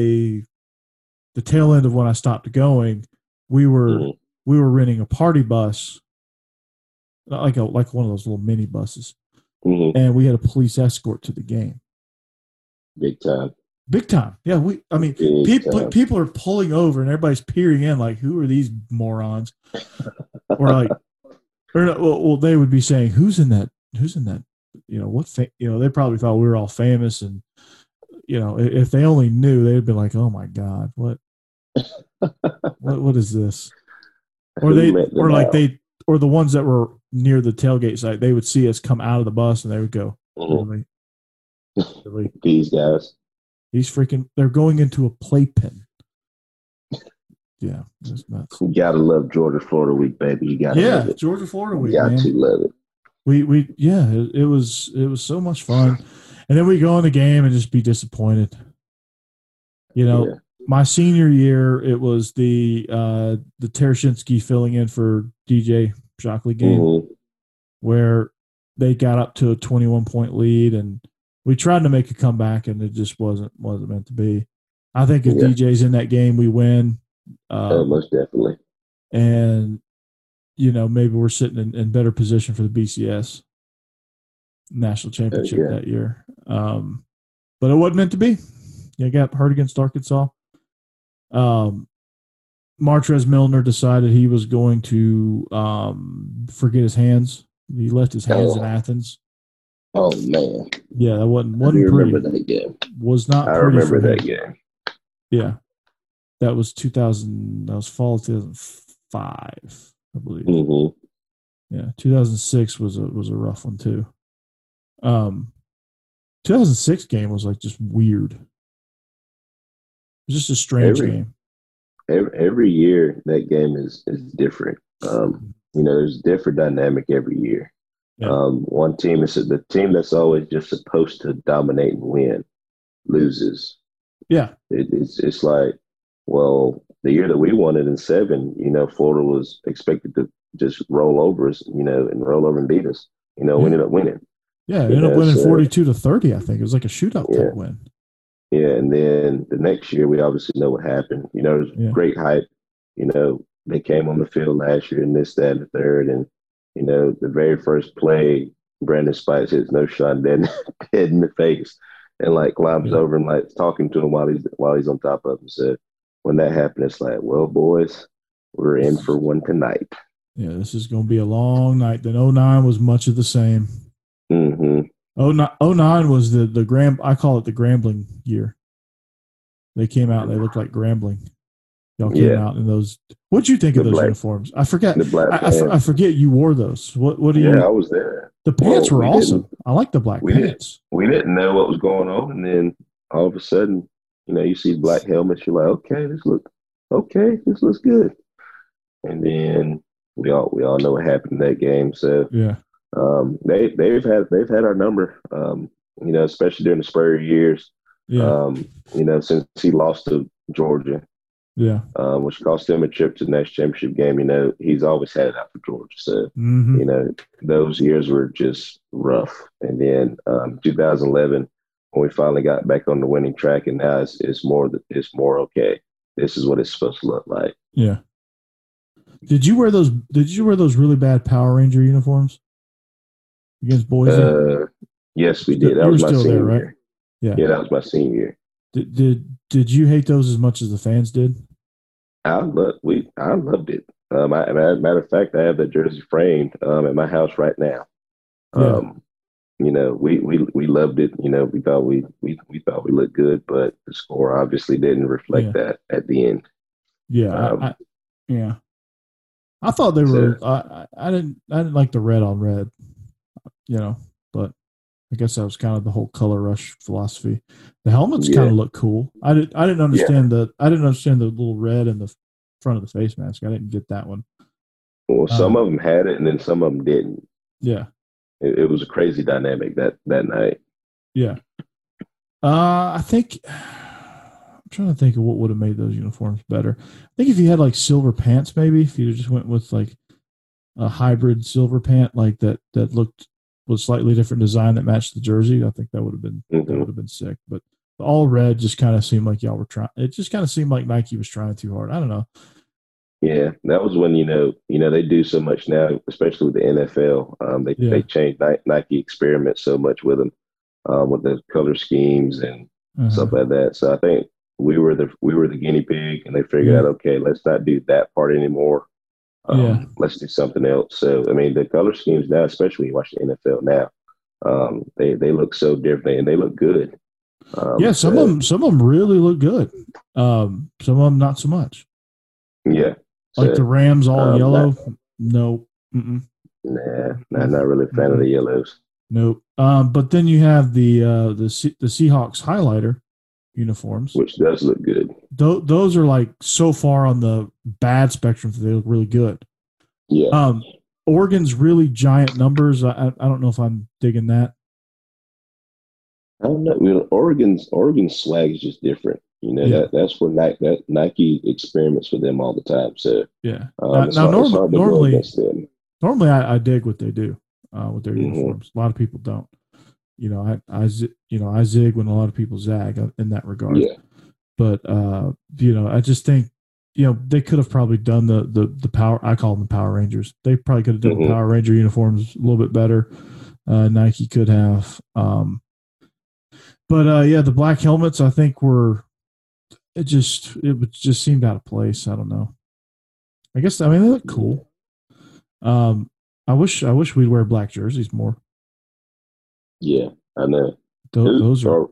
the tail end of when I stopped going, we were Mhm. we were renting a party bus, like a like one of those little mini buses Mhm. and we had a police escort to the game. Big time. Big time. Yeah, we I mean Big people time. people are pulling over and everybody's peering in like who are these morons? or like or well, well they would be saying who's in that who's in that? You know what? Fa- you know they probably thought we were all famous, and you know if they only knew, they'd be like, "Oh my god, what, what, what is this?" Or they, or like out? they, or the ones that were near the tailgate site, they would see us come out of the bus, and they would go, Mhm. "Really, really, These guys. these freaking, they're going into a playpen." Yeah, it's nuts. You gotta love Georgia Florida week, baby. You gotta Yeah. Georgia, Florida Week. You got man. to love it. We we yeah it, it was it was so much fun and then we go in the game and just be disappointed you know Yeah. my senior year it was the uh the Tereshinski filling in for dj shockley game Mhm. where they got up to a 21 point lead and we tried to make a comeback and it just wasn't wasn't meant to be i think if Yeah. dj's in that game we win Uh, uh, most definitely. and you know maybe we're sitting in, in better position for the BCS national championship yeah. that year. Um, but it wasn't meant to be. You got hurt against Arkansas. Um, Martrez Milner decided he was going to um, forget his hands. He left his hands in Oh. Athens. Oh man, Yeah, that wasn't I wasn't pretty. remember that game. Was not I pretty remember for that game. Yeah, that was 2000. That was fall 2005, I believe. hmm Yeah, 2006 was a was a rough one too. Um, 2006 game was like just weird. It was just a strange Every- game. Every, every year that game is is different. Um, you know, there's a different dynamic every year. Yeah. Um, one team is the team that's always just supposed to dominate and win loses. Yeah, It, it's it's like, well, the year that we won it in seven, you know, Florida was expected to just roll over us, you know, and roll over and beat us. You know, we ended up winning. yeah. It ended up winning so- 42 to 30. I think it was like a shootout Yeah. type win. Yeah, and then the next year we obviously know what happened. You know, there's Yeah. great hype. You know, they came on the field last year and this, that, and the third, and you know, the very first play, Brandon Spikes hits Knowshon dead, dead in the face, and like climbs Yeah. over and like talking to him while he's while he's on top of him. So when that happened, it's like, well, boys, we're in for one tonight. Yeah, this is going to be a long night. Then 09 was much of the same. hmm 09, 09 was the the gram. I call it the Grambling year. They came out. and They looked like Grambling. Y'all came Yeah. out in those. What'd you think of those black- uniforms? I forget. The black I, I, forget you wore those. What what do you? yeah, I was there. the pants well, were we awesome. I like the black we didn't- pants. we didn't know what was going on, and then all of a sudden, you know, you see black helmets. You're like, okay, this look okay, this looks good. And then we all we all know what happened in that game. So Yeah, um, they they've had they've had our number. Um, you know, especially during the Spurrier years. yeah, Um, you know, since he lost to Georgia, yeah. um, which cost him a trip to the next championship game. You know, he's always had it out for Georgia. So hmm you know, those years were just rough. And then um, 2011, when we finally got back on the winning track, and now it's, it's more it's more okay. This is what it's supposed to look like. Yeah. Did you wear those? Did you wear those really bad Power Ranger uniforms against Boise? Uh, yes, we did. That you was were my still there, senior right? year. yeah. Yeah, that was my senior year. Did, did Did you hate those as much as the fans did? I loved we I loved it. Um, I, matter matter of fact, I have that jersey framed um, at my house right now. Yeah. Um, you know, we, we we loved it. You know, we thought we we, we thought we looked good, but the score obviously didn't reflect Yeah. that at the end. Yeah, Um, I, I, yeah. I thought they were. I, I I didn't. I didn't like the red on red. You know, but I guess that was kind of the whole color rush philosophy. The helmets Yeah. kind of look cool. I didn't. I didn't understand the. I didn't understand the little red in the front of the face mask. I didn't get that one. Well, some Um, of them had it, and then some of them didn't. Yeah, It, it was a crazy dynamic that that night. yeah. Uh, I think. I'm trying to think of what would have made those uniforms better. I think if you had like silver pants, maybe if you just went with like a hybrid silver pant like that that looked was slightly different design that matched the jersey, I think that would have been that Mhm. would have been sick. But all red just kind of seemed like y'all were trying. It just kind of seemed like Nike was trying too hard. I don't know. Yeah, that was when you know you know they do so much now, especially with the NFL. Um, they Yeah. they changed Ni- Nike experiments so much with them, um, with the color schemes and Uh-huh. stuff like that. So I think we were the we were the guinea pig, and they figured Yeah. out okay, let's not do that part anymore. Um, Yeah. Let's do something else. So I mean, the color schemes now, especially when you watch the NFL now, um, they they look so different and they look good. Um, yeah, some so, of them some of them really look good. Um, some of them not so much. Yeah. Like the Rams all um, yellow. No, mm-mm, Nah, nah, not really a fan of the yellows. nope. Um, but then you have the uh, the Se- the Seahawks highlighter uniforms. which does look good. Tho- those are like so far on the bad spectrum that they look really good. Yeah. Um, Oregon's really giant numbers. I, I don't know if I'm digging that. I don't know. You know, Oregon's Oregon's swag is just different. You know Yeah. that that's where Nike that Nike experiments with them all the time. So Yeah. um, Now- now hard, norm- hard to go normally-. Normally, I, I dig what they do uh, with their Mhm. uniforms. A lot of people don't. You know, I I you know I zig when a lot of people zag uh, in that regard. Yeah, But uh, you know, I just think you know they could have probably done the the the power. I call them the Power Rangers. They probably could have done Mhm. the Power Ranger uniforms a little bit better. Uh, Nike could have. Um, but uh, yeah, the black helmets I think were it just it just seemed out of place. I don't know. I guess I mean they look cool. Um, I wish I wish we'd wear black jerseys more. yeah, I know. Who- those are are,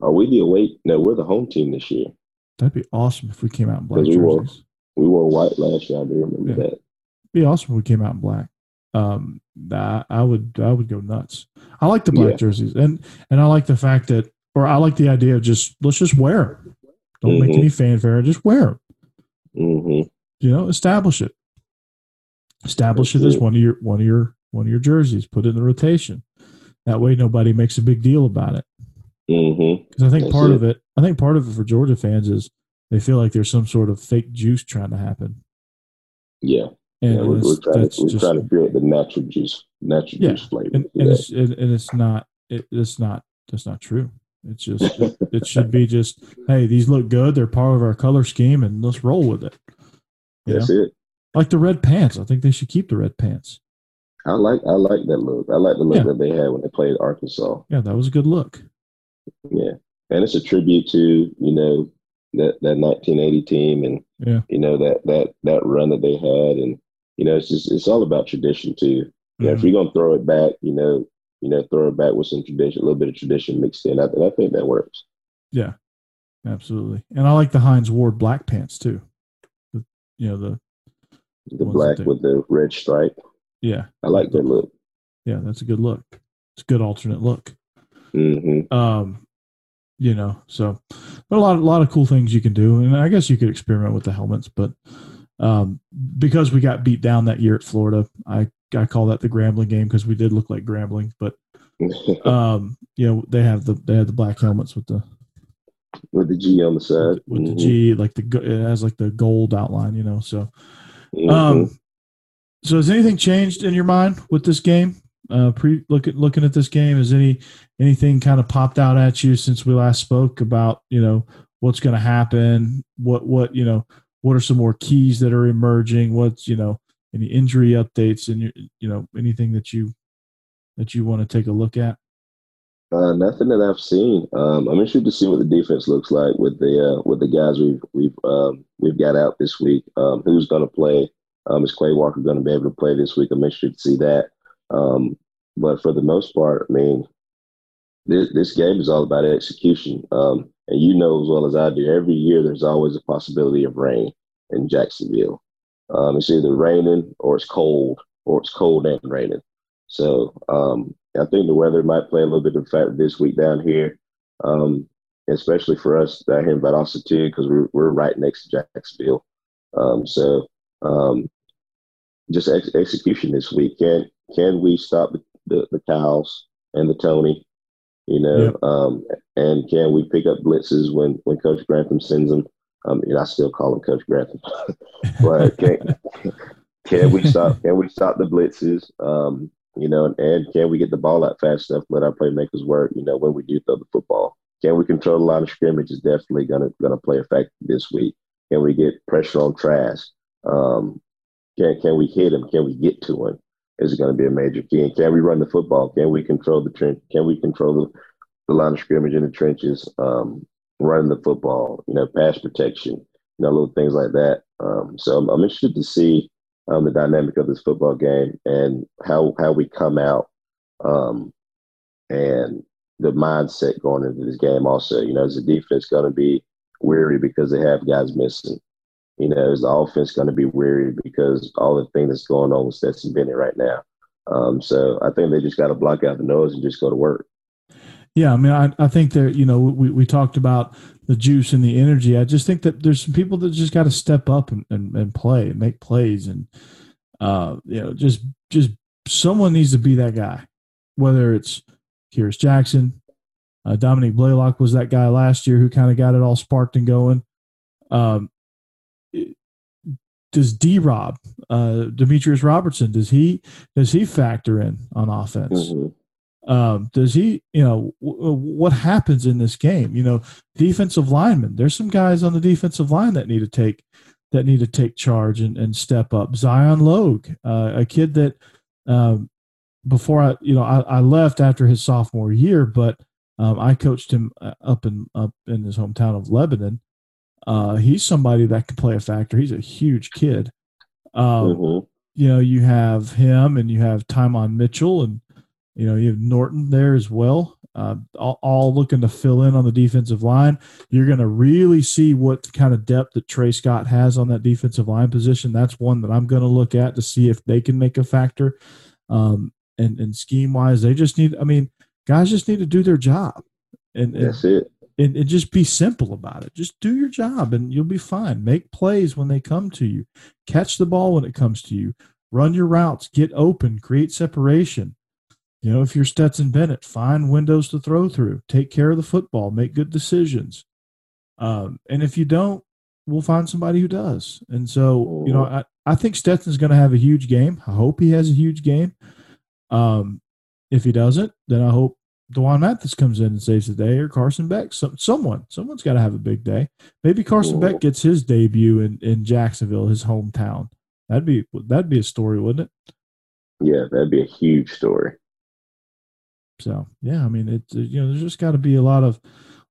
are we the away? No, we're the home team this year. that'd be awesome if we came out in black we wore- jerseys. We wore white last year. I do remember Yeah. that. be awesome if we came out in black. Um, I, I would I would go nuts. I like the black Yeah. jerseys, and and I like the fact that, or I like the idea of just let's just wear them. Don't make Mhm. any fanfare. Just wear them. hmm You know, establish it. Establish That's it as one of your one of your one of your jerseys. Put it in the rotation. That way, nobody makes a big deal about it. Because I think That's part it. of it, I think part of it for Georgia fans is they feel like there's some sort of fake juice trying to happen, Yeah, and yeah. We're, we're trying to we're just trying to create the natural juice, natural Yeah, juice flavor. and, and it's and, and it's not it, it's not that's not true. It's just it, it should be just hey these look good they're part of our color scheme and let's roll with it. You That's know? it. Like the red pants, I think they should keep the red pants. I like I like that look. I like the look Yeah. that they had when they played Arkansas. Yeah, that was a good look. Yeah, and it's a tribute to you know that that 1980 team and Yeah. you know that that that run that they had and you know it's just it's all about tradition too. Yeah, if Mhm. you're gonna throw it back, you know, you know, throw it back with some tradition, a little bit of tradition mixed in. I, I think that works. Yeah, absolutely. And I like the Hines Ward black pants too. The, you know the The black they- with the red stripe. yeah I like that look. yeah that's a good look. It's a good alternate look. hmm um you know so a lot a lot of cool things you can do and i guess you could experiment with the helmets but um because we got beat down that year at florida i i call that the grambling game because we did look like grambling but um you know they have the they have the black helmets with the with the G on the side. with the Mhm. g like the it has like the gold outline you know so Mhm. um so has anything changed in your mind with this game uh pre look at looking at this game is any anything kind of popped out at you since we last spoke about you know what's going to happen what what you know what are some more keys that are emerging what's you know any injury updates and you you know anything that you that you want to take a look at Uh, nothing that I've seen. Um, I'm interested to see what the defense looks like with the uh, with the guys we've we've um, we've got out this week. Um, who's going to play? Um, is Clay Walker going to be able to play this week? I'm interested to see that. Um, but for the most part, I mean, this this game is all about execution. Um, and you know as well as I do, every year there's always a possibility of rain in Jacksonville. Um, it's either raining or it's cold, or it's cold and raining. So um, I think the weather might play a little bit of a factor this week down here, um, especially for us down here in Valdosta too, because we're we're right next to Jacksonville. Um, so um, just ex- execution this week. Can can we stop the, the, the Cows and the Toney? You know, um, and can we pick up blitzes when when Coach Grantham sends them? You know, I still call him Coach Grantham, but can, can we stop? Can we stop the blitzes? Um, you know, and, and can we get the ball out fast enough? Let our playmakers work. You know, when we do throw the football, can we control the line of scrimmage? Is definitely gonna gonna play a factor this week. Can we get pressure on Trask? Um, can can we hit him? Can we get to him? Is going to be a major key. And can we run the football? Can we control the trench? Can we control the, the line of scrimmage in the trenches? Um, running the football, you know, pass protection, you know, little things like that. Um, so I'm, I'm interested to see um, the dynamic of this football game and how how we come out um, and the mindset going into this game. Also, you know, is the defense going to be weary because they have guys missing? You know, is the offense going to be weary because all the thing that's going on with Stetson Bennett right now? Um, so I think they just got to block out the nose and just go to work. Yeah, I mean, I, I think that you know we, we talked about the juice and the energy. I just think that there's some people that just got to step up and, and, and play and make plays and uh, you know just just someone needs to be that guy, whether it's Kearis Jackson, uh, Dominick Blaylock was that guy last year who kind of got it all sparked and going. Um, does D Rob, uh, Demetrius Robertson, does he does he factor in on offense? Mm-hmm. Um, does he, you know, w- what happens in this game? You know, defensive linemen. There's some guys on the defensive line that need to take that need to take charge and, and step up. Zion Logue, uh, a kid that um, before I, you know, I, I, left after his sophomore year, but um, I coached him uh, up in up in his hometown of Lebanon. Uh, he's somebody that can play a factor. He's a huge kid. Um, mm-hmm. You know, you have him, and you have Tymon Mitchell, and you know you have Norton there as well. Uh, all, all, looking to fill in on the defensive line. You're going to really see what kind of depth that Tray Scott has on that defensive line position. That's one that I'm going to look at to see if they can make a factor. Um, and, and scheme wise, they just need. I mean, guys just need to do their job. And, and that's it. And, and, just be simple about it. Just do your job, and you'll be fine. Make plays when they come to you. Catch the ball when it comes to you. Run your routes. Get open. Create separation. You know, if you're Stetson Bennett, find windows to throw through. Take care of the football. Make good decisions. Um, and if you don't, we'll find somebody who does. And so, you know, I, I think Stetson's going to have a huge game. I hope he has a huge game. Um, if he doesn't, then I hope D'Wan Mathis comes in and saves the day, or Carson Beck. Some, someone, someone's got to have a big day. Maybe Carson Beck gets his debut in, in Jacksonville, his hometown. That'd be that'd be a story, wouldn't it? Yeah, that'd be a huge story. So yeah, I mean, it's you know, there's just got to be a lot of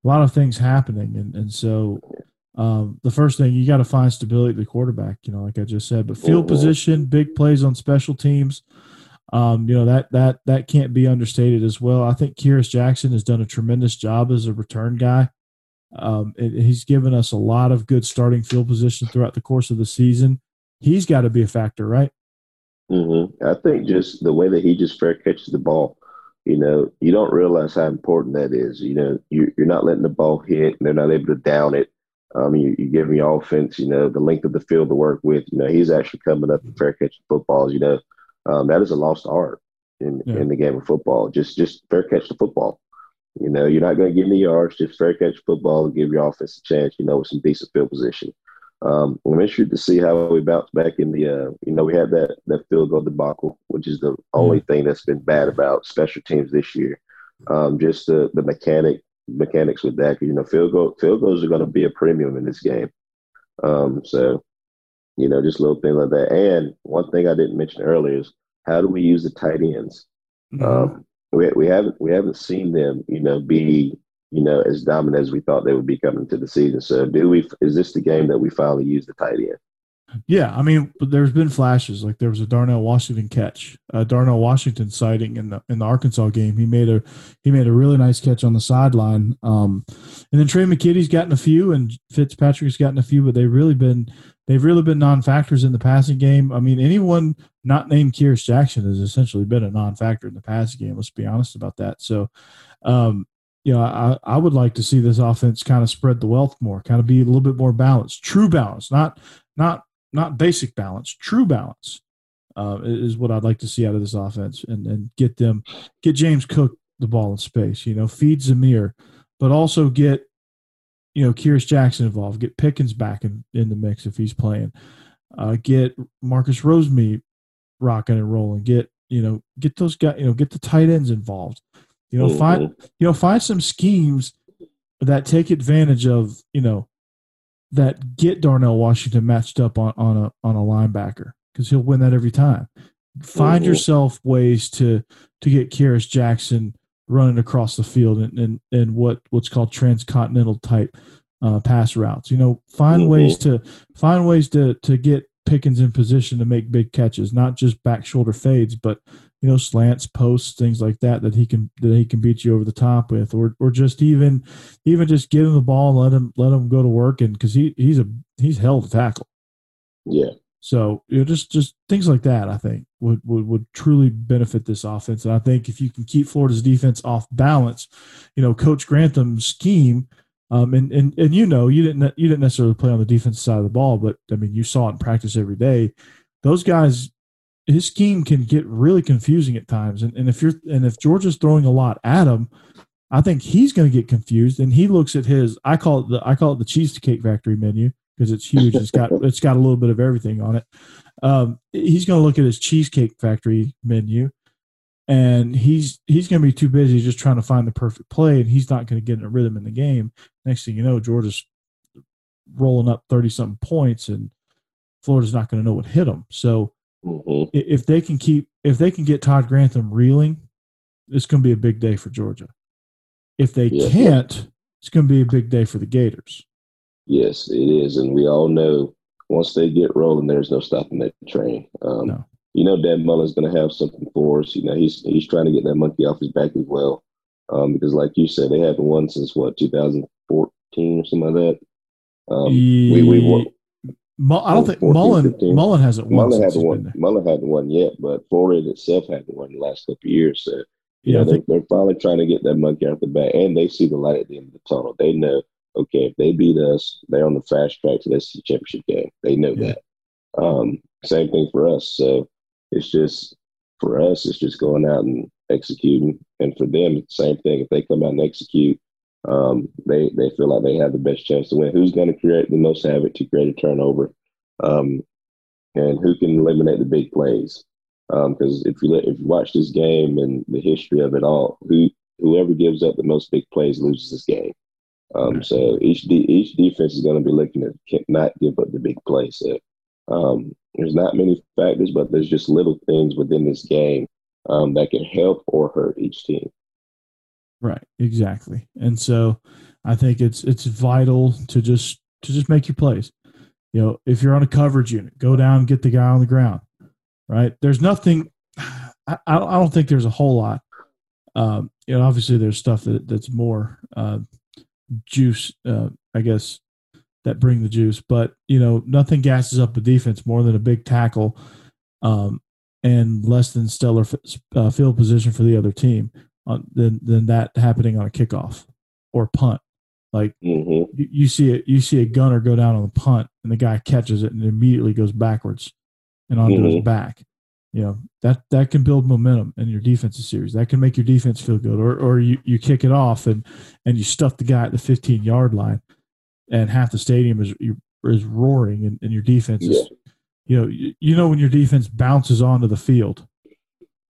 a lot of things happening, and and so um, the first thing you got to find stability at the quarterback. You know, like I just said, but field mm-hmm. position, big plays on special teams. Um, you know that that that can't be understated as well. I think Kearis Jackson has done a tremendous job as a return guy. Um, it, he's given us a lot of good starting field position throughout the course of the season. He's got to be a factor, right? Mm-hmm. I think just the way that he just fair catches the ball, you know, you don't realize how important that is. You know, you, are not letting the ball hit, and they're not able to down it. Um, you, are giving your offense, you know, the length of the field to work with. You know, he's actually coming up and fair catching footballs. You know, um, that is a lost art in, yeah. in the game of football. Just just fair catch the football. You know, you're not going to get any yards. Just fair catch football and give your offense a chance. You know, with some decent field position. Um, I'm interested to see how we bounce back in the. Uh, you know, we had that that field goal debacle, which is the only thing that's been bad about special teams this year. Um, just the the mechanic mechanics with that. You know, field goal field goals are going to be a premium in this game. Um, so you know, just little things like that. And one thing I didn't mention earlier is how do we use the tight ends? Mm-hmm. Um, we we haven't we haven't seen them, you know, be you know as dominant as we thought they would be coming to the season. So, do we? Is this the game that we finally use the tight end? Yeah, I mean, there's been flashes. Like there was a Darnell Washington catch, a Darnell Washington sighting in the in the Arkansas game. He made a he made a really nice catch on the sideline. Um, and then Tre' McKitty's gotten a few, and Fitzpatrick's gotten a few, but they've really been they've really been non-factors in the passing game. I mean, anyone not named Kearis Jackson has essentially been a non-factor in the passing game. Let's be honest about that. So, um, you know, I, I would like to see this offense kind of spread the wealth more, kind of be a little bit more balanced, true balance, not not not basic balance, true balance. Uh, is what I'd like to see out of this offense, and and get them, get James Cook the ball in space. You know, feed Zamir, but also get you know, Kearis Jackson involved, get Pickens back in, in the mix if he's playing, uh, get Marcus Rosemy rocking and rolling, get, you know, get those guys, you know, get the tight ends involved, you know, mm-hmm. find, you know, find some schemes that take advantage of, you know, that get Darnell Washington matched up on, on a, on a linebacker because he'll win that every time. Find mm-hmm. yourself ways to, to get Kearis Jackson running across the field and and, and what what's called transcontinental type uh, pass routes. You know, find mm-hmm. ways to find ways to to get Pickens in position to make big catches, not just back shoulder fades, but you know slants, posts, things like that that he can that he can beat you over the top with, or or just even even just give him the ball and let him let him go to work, and because he he's a he's hell to tackle. Yeah. So you know, just just things like that, I think would, would would truly benefit this offense. And I think if you can keep Florida's defense off balance, you know, Coach Grantham's scheme um, and, and and you know you didn't you didn't necessarily play on the defense side of the ball, but I mean you saw it in practice every day. Those guys, his scheme can get really confusing at times, and, and if you're and if Georgia's throwing a lot at him, I think he's going to get confused. And he looks at his I call it the I call it the cheesecake factory menu because it's huge. It's got it's got a little bit of everything on it. Um, he's going to look at his cheesecake factory menu and he's he's going to be too busy just trying to find the perfect play, and he's not going to get in a rhythm in the game. Next thing you know, Georgia's rolling up thirty something points, and Florida's not going to know what hit them. So Mm-hmm. if they can keep if they can get Todd Grantham reeling, it's going to be a big day for Georgia. If they Yeah. can't, it's going to be a big day for the Gators. Yes, it is, and we all know once they get rolling, there's no stopping that train. Um, No. You know, Dan Mullen's going to have something for us. You know, he's he's trying to get that monkey off his back as well, um, because like you said, they haven't won since what 2014 or something like that. Um, we we won, I don't think 14, Mullen 15. Mullen hasn't won. Mullen hasn't won. Mullen hasn't won yet, but Florida itself hasn't won the last couple of years. So you Yeah, I know, they're, they're finally trying to get that monkey out the back, and they see the light at the end of the tunnel. They know, okay, if they beat us, they're on the fast track to the SEC championship game. They know Yeah. that. Um, same thing for us. So it's just for us, it's just going out and executing, and for them, it's the same thing. If they come out and execute, um, they they feel like they have the best chance to win. Who's going to create the most havoc to create a turnover, um, and who can eliminate the big plays? Because if you if you watch this game and the history of it all, who whoever gives up the most big plays loses this game. Um, So each de- each defense is going to be looking to not give up the big plays. So um, there's not many factors, but there's just little things within this game um, that can help or hurt each team. Right, exactly. And so I think it's it's vital to just to just make your plays. You know, if you're on a coverage unit, go down and get the guy on the ground. Right? There's nothing. I, I don't think there's a whole lot. Um, you know, obviously there's stuff that that's more uh, juice. Uh, I guess that bring the juice, but you know, nothing gasses up a defense more than a big tackle. Um, and less than stellar f- uh, field position for the other team on than than that happening on a kickoff or punt. Like hmm you, you see it, you see a gunner go down on the punt, and the guy catches it and immediately goes backwards and onto his Mhm. back. You know that that can build momentum in your defensive series. That can make your defense feel good. Or or you, you kick it off and and you stuff the guy at the 15 yard line, and half the stadium is is roaring, and, and your defense is you know, you, you know when your defense bounces onto the field,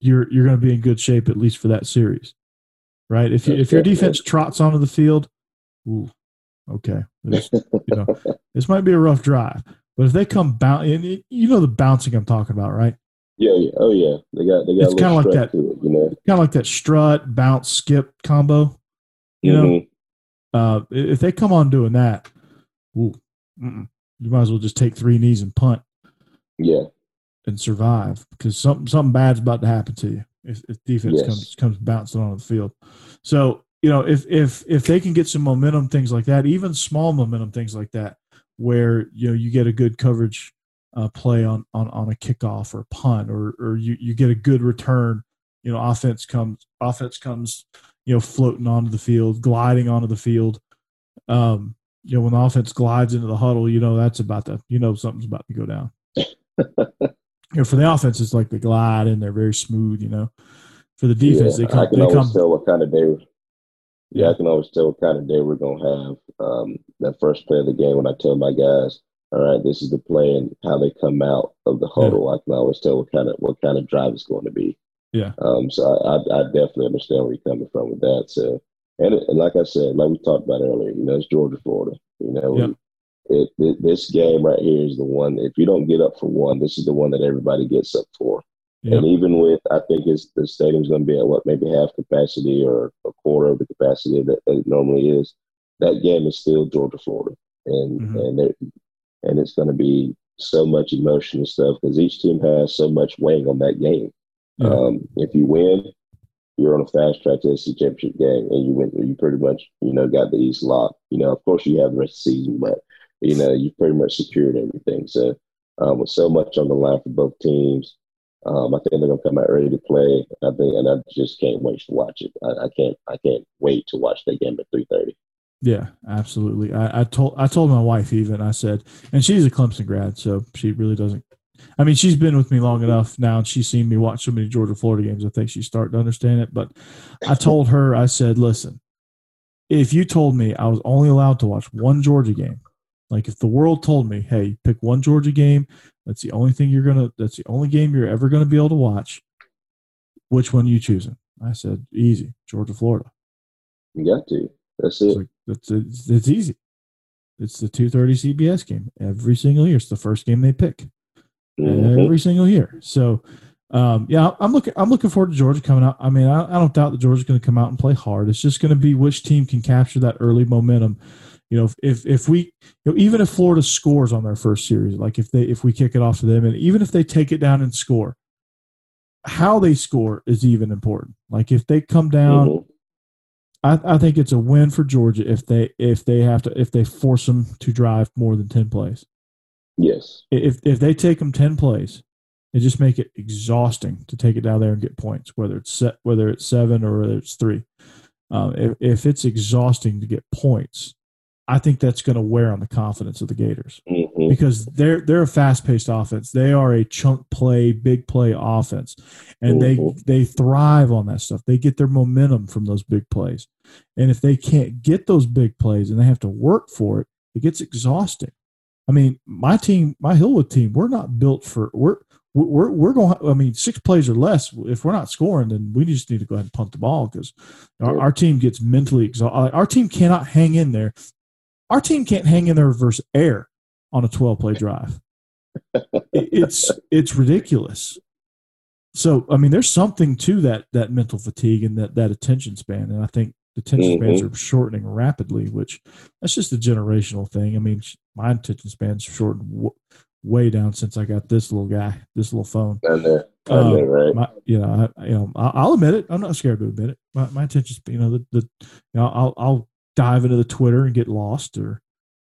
you're you're going to be in good shape at least for that series, right? If you, if your defense trots onto the field, ooh, okay, this, you know, this might be a rough drive. But if they come it- you know the bouncing I'm talking about, right? Yeah, yeah, oh yeah. They got they got It's a kinda little like that. to it, you know. Kind of like that strut, bounce, skip combo. You know, Mhm. uh, if they come on doing that, ooh, you might as well just take three knees and punt. Yeah, and survive because something something bad's about to happen to you if, if defense Yes. comes comes bouncing onto the field. So you know if if if they can get some momentum, things like that, even small momentum, things like that, where you know you get a good coverage uh, play on on on a kickoff or punt, or or you you get a good return. You know, offense comes offense comes you know floating onto the field, gliding onto the field. Um, you know, when the offense glides into the huddle, you know that's about to you know something's about to go down you know, for the offense, it's like they glide and they're very smooth. You know, for the defense, yeah. they come. I can They always come. tell what kind of day. Yeah, Yeah. I can always tell what kind of day we're gonna have. Um, that first play of the game when I tell my guys, all right, this is the play and how they come out of the huddle. I can always tell what kind of what kind of drive it's going to be. Yeah. Um, so I, I, I definitely understand where you're coming from with that. So, and, and like I said, like we talked about earlier, you know, it's Georgia, Florida. You know, Yeah. It, it, this game right here is the one. If you don't get up for one, this is the one that everybody gets up for. Yep. And even with, I think it's the stadium's going to be at what maybe half capacity or a quarter of the capacity that, that it normally is. That game is still Georgia, Florida, and Mhm. and and it's going to be so much emotion and stuff because each team has so much weighing on that game. Um, if you win, you're on a fast track to the championship game, and you win. You pretty much, you know, got the East locked. You know, of course, you have the rest of the season, but you know, you pretty much secured everything. So, um, with so much on the line for both teams, um, I think they're gonna come out ready to play. I think, and I just can't wait to watch it. I, I can't, I can't wait to watch that game at three thirty. Yeah, absolutely. I, I told I told my wife even I said, and she's a Clemson grad, so she really doesn't. I mean, she's been with me long enough now, and she's seen me watch so many Georgia Florida games. I think she's starting to understand it. But I told her, I said, listen, if you told me I was only allowed to watch one Georgia game, like if the world told me, hey, pick one Georgia game, that's the only thing you're gonna, that's the only game you're ever gonna be able to watch. Which one you choosing? I said, easy, Georgia Florida. You got to. That's it. It's, like, it's, it's, it's easy. It's the 2:30 CBS game every single year. It's the first game they pick Mhm. every single year. So, um, yeah, I'm looking. I'm looking forward to Georgia coming out. I mean, I, I don't doubt that Georgia's going to come out and play hard. It's just going to be which team can capture that early momentum. You know, if if, if we, you know, even if Florida scores on their first series, like if they if we kick it off to them, and even if they take it down and score, how they score is even important. Like if they come down. Mhm. I, I think it's a win for Georgia if they if they have to if they force them to drive more than ten plays. Yes. If if they take them ten plays, it just make it exhausting to take it down there and get points, whether it's set, whether it's seven or whether it's three. Um, if, if it's exhausting to get points, I think that's going to wear on the confidence of the Gators Mhm. because they're they're a fast paced offense. They are a chunk play, big play offense, and they Mhm. they thrive on that stuff. They get their momentum from those big plays, and if they can't get those big plays and they have to work for it, it gets exhausting. I mean, my team, my Hillwood team, we're not built for we're we're we're going. I mean, six plays or less. If we're not scoring, then we just need to go ahead and punt the ball because our, our team gets mentally exhausted. Our team cannot hang in there. Our team can't hang in the reverse air on a 12 play drive. It's it's ridiculous. So I mean, there's something to that that mental fatigue and that that attention span, and I think the attention spans are shortening rapidly, which that's just a generational thing. I mean, my attention span's shortened w- way down since I got this little guy, this little phone. I know. I Um, right? My, you know, I, you know, I'll, I'll admit it. I'm not scared to admit it. My, my attention, you know, the, the, you know, I'll, I'll dive into the Twitter and get lost, or,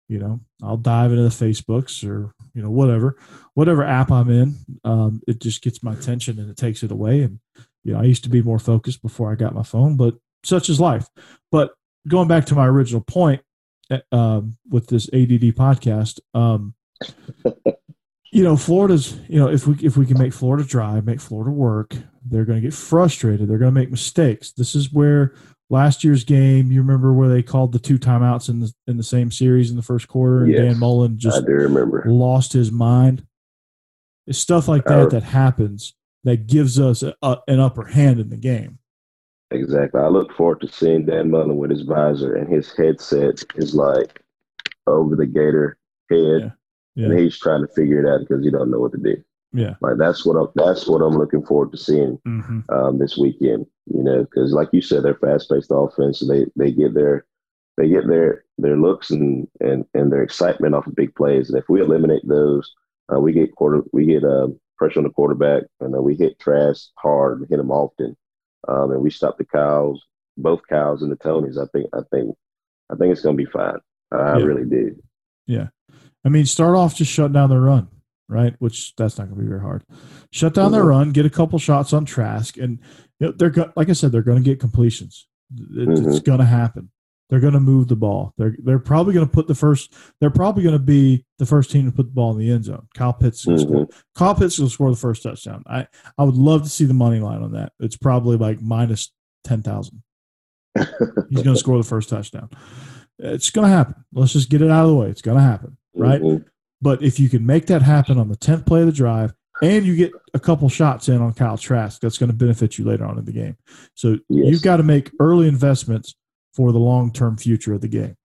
you know, I'll dive into the Facebooks or, you know, whatever, whatever app I'm in. Um, it just gets my attention and it takes it away. And, you know, I used to be more focused before I got my phone, but such is life. But going back to my original point, uh, um, with this ADD podcast, um, you know, Florida's, you know, if we if we can make Florida drive, make Florida work, they're going to get frustrated. They're going to make mistakes. This is where last year's game, you remember where they called the two timeouts in the in the same series in the first quarter, and Yes, Dan Mullen I just do remember. lost his mind. It's stuff like that that happens that gives us a, a, an upper hand in the game. Exactly. I look forward to seeing Dan Mullen with his visor and his headset is like over the gator head, Yeah. and he's trying to figure it out because he don't know what to do. Yeah. Like that's what I'm, that's what I'm looking forward to seeing Mm-hmm. um, this weekend. You know, because like you said, they're fast-paced offense. And they they get their they get their their looks and and and their excitement off of big plays. And if we eliminate those, uh, we get quarter we get uh, pressure on the quarterback, and uh, we hit Trask hard and hit them often, um, and we stop the Kyles, both Kyles and the Toneys. I think I think I think it's going to be fine. I Yeah. really do. Yeah, I mean, start off just shut down the run, right? Which that's not going to be very hard. Shut down their run, get a couple shots on Trask, and you know, they're go- like I said, they're going to get completions. It- It's Mhm. going to happen. They're going to move the ball. They're they're probably going to put the first. They're probably going to be the first team to put the ball in the end zone. Kyle Pitts to score. Kyle Pitts will score the first touchdown. I I would love to see the money line on that. It's probably like minus ten thousand. He's going to score the first touchdown. It's going to happen. Let's just get it out of the way. It's going to happen, right? Mhm. But if you can make that happen on the 10th play of the drive and you get a couple shots in on Kyle Trask, that's going to benefit you later on in the game. So Yes. you've got to make early investments for the long term future of the game.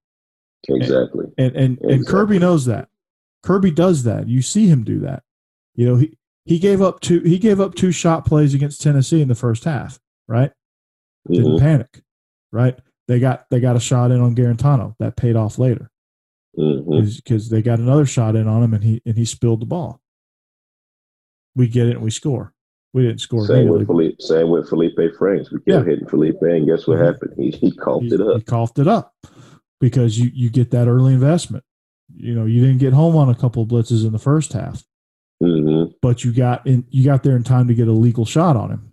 Exactly. And and, and Exactly. Kirby knows that. Kirby does that. You see him do that. You know, he, he gave up two he gave up two shot plays against Tennessee in the first half, right? Didn't Mhm. panic, right? They got they got a shot in on Guarantano that paid off later. Because they got another shot in on him and he and he spilled the ball. We get it and we score. We didn't score Same with. Felipe. Same with Felipe Franks. We kept Yeah. hitting Felipe, and guess what Mhm. happened? He he coughed He, it up. he coughed it up because you you get that early investment. You know, you didn't get home on a couple of blitzes in the first half, Mm-hmm. but you got in you got there in time to get a legal shot on him.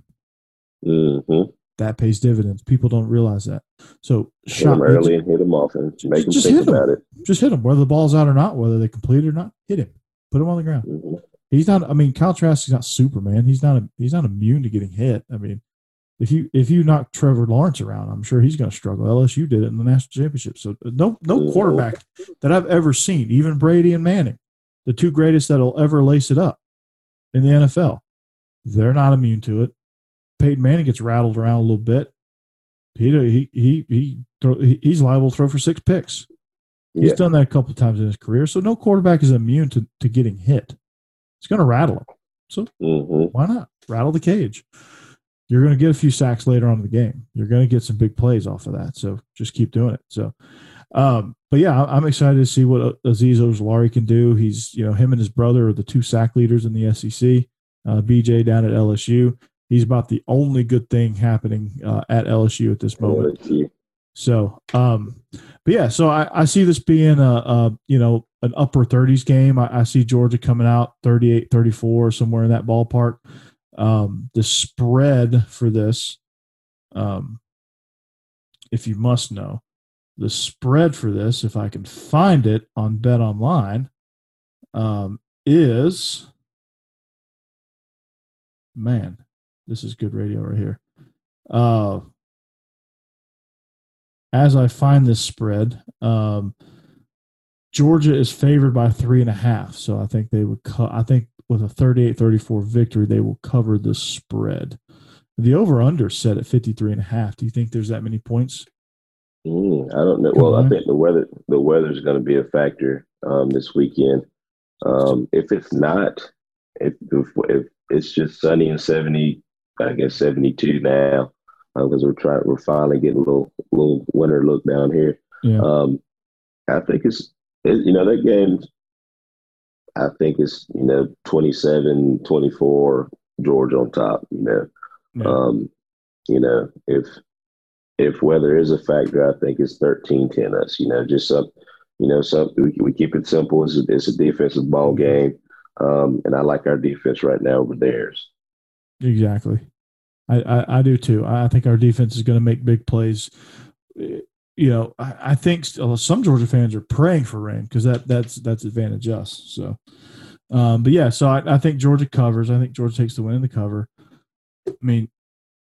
Mm-hmm. That pays dividends. People don't realize that. So Hit shot early and hit them off, and make just think hit him. about it. just hit him, whether the ball's out or not, whether they complete it or not. Hit him, put him on the ground. Mhm. He's not. I mean, Kyle Trask is not Superman. He's not. A, he's not immune to getting hit. I mean, if you if you knock Trevor Lawrence around, I'm sure he's going to struggle. LSU did it in the national championship. So uh, no no Mhm. quarterback that I've ever seen, even Brady and Manning, the two greatest that'll ever lace it up in the NFL, they're not immune to it. Peyton Manning gets rattled around a little bit. He he he he he's liable to throw for six picks. He's Yeah. done that a couple times in his career. So no quarterback is immune to, to getting hit. It's going to rattle him. So Mm-hmm. why not rattle the cage? You're going to get a few sacks later on in the game. You're going to get some big plays off of that. So just keep doing it. So, um, but yeah, I'm excited to see what Azeez Ojulari can do. He's, you know, him and his brother are the two sack leaders in the SEC. Uh, BJ down at LSU. He's about the only good thing happening uh, at LSU at this moment. So, um, but yeah, so I, I see this being a, a, you know, an upper 30s game. I, I see Georgia coming out 38, 34, somewhere in that ballpark. Um, the spread for this, um, if you must know, the spread for this, if I can find it on Bet Online, um, is man, this is good radio right here. Uh, as I find this spread, um, Georgia is favored by three and a half. So I think they would, co- I think with a 38 34 victory, they will cover the spread. The over under set at 53 and a half. Do you think there's that many points? Mm, I don't know. Come Well, on. I think the weather the weather is going to be a factor um, this weekend. Um, if it's not, if, if if it's just sunny and seventy, I guess seventy two now, because we're trying we're finally getting a little little winter look down here. Yeah. Um, I think it's it, you know that game. I think it's you know 27-24 Georgia on top. You know, Yeah. um, you know if if weather is a factor, I think it's 13-10 us. You know, just some, you know, some we, we keep it simple. It's a, it's a defensive ball game, um, and I like our defense right now over theirs. Exactly. I, I, I do too. I think our defense is going to make big plays. You know, I, I think some Georgia fans are praying for rain because that that's that's advantage us. So, um, but yeah, so I, I think Georgia covers. I think Georgia takes the win in the cover. I mean,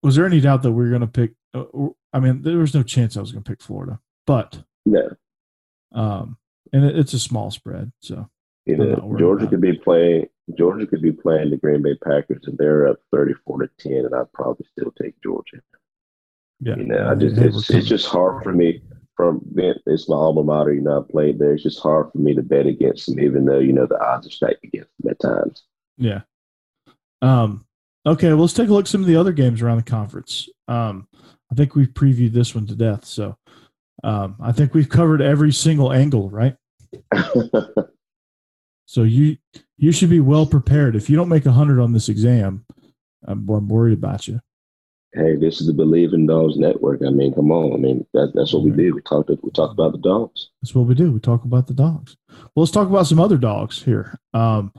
was there any doubt that we were going to pick? Uh, I mean, there was no chance I was going to pick Florida, but Yeah, um, and it, it's a small spread. So Georgia could be playing. Georgia could be playing the Green Bay Packers, and they're up 34 to 10, and I'd probably still take Georgia. yeah, You know, I just, it's, it's just hard for me from it's my alma mater. You know, I played there. It's just hard for me to bet against them, even though you know the odds are stacked against them at times. Yeah. Um, okay, well, let's take a look at some of the other games around the conference. Um, I think we've previewed this one to death. So um, I think we've covered every single angle, right? So you you should be well prepared. If you don't make a hundred on this exam, I'm, I'm worried about you. hey, this is the Bleav in Dogs Network. I mean, come on. I mean, that, that's what we do. We talked. We talked about the dogs. That's what we do. We talk about the dogs. Well, let's talk about some other dogs here. Um,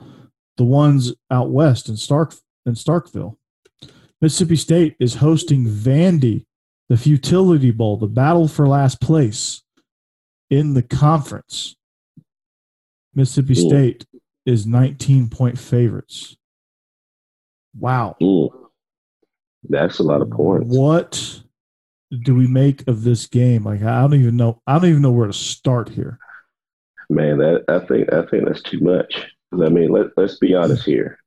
the ones out west in Stark in Starkville. Mississippi State is hosting Vandy, the Futility Bowl, the battle for last place in the conference. Mississippi Ooh. State is 19 point favorites. Wow. Mm. That's a lot of points. What do we make of this game? Like I don't even know. I don't even know where to start here. Man, that I think I think that's too much. I mean, let let's be honest here.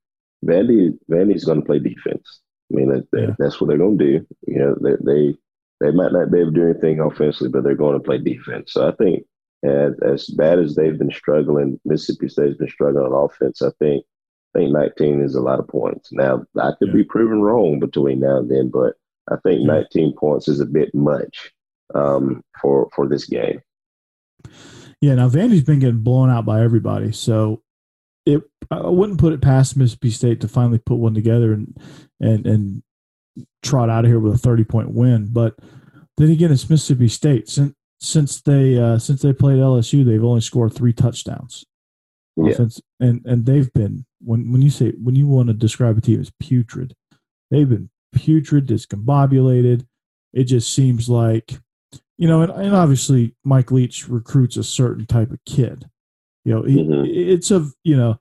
Vandy Vandy's going to play defense. I mean, that, that- Yeah. that's what they're going to do. You know, they, they they might not be able to do anything offensively, but they're going to play defense. So I think as as bad as they've been struggling, Mississippi State's been struggling on offense. I think I think 19 is a lot of points. Now I could Yeah. be proven wrong between now and then, but I think Yeah. 19 points is a bit much um, for for this game. Yeah, now Vandy's been getting blown out by everybody, so it I wouldn't put it past Mississippi State to finally put one together and and and trot out of here with a thirty point win. But then again, it's Mississippi State. Since since they uh, since they played LSU, they've only scored three touchdowns. Yeah. Offense, and and they've been when when you say when you want to describe a team as putrid, they've been putrid, discombobulated. It just seems like you know, and, and obviously Mike Leach recruits a certain type of kid. You know, he, Mhm. it's a you know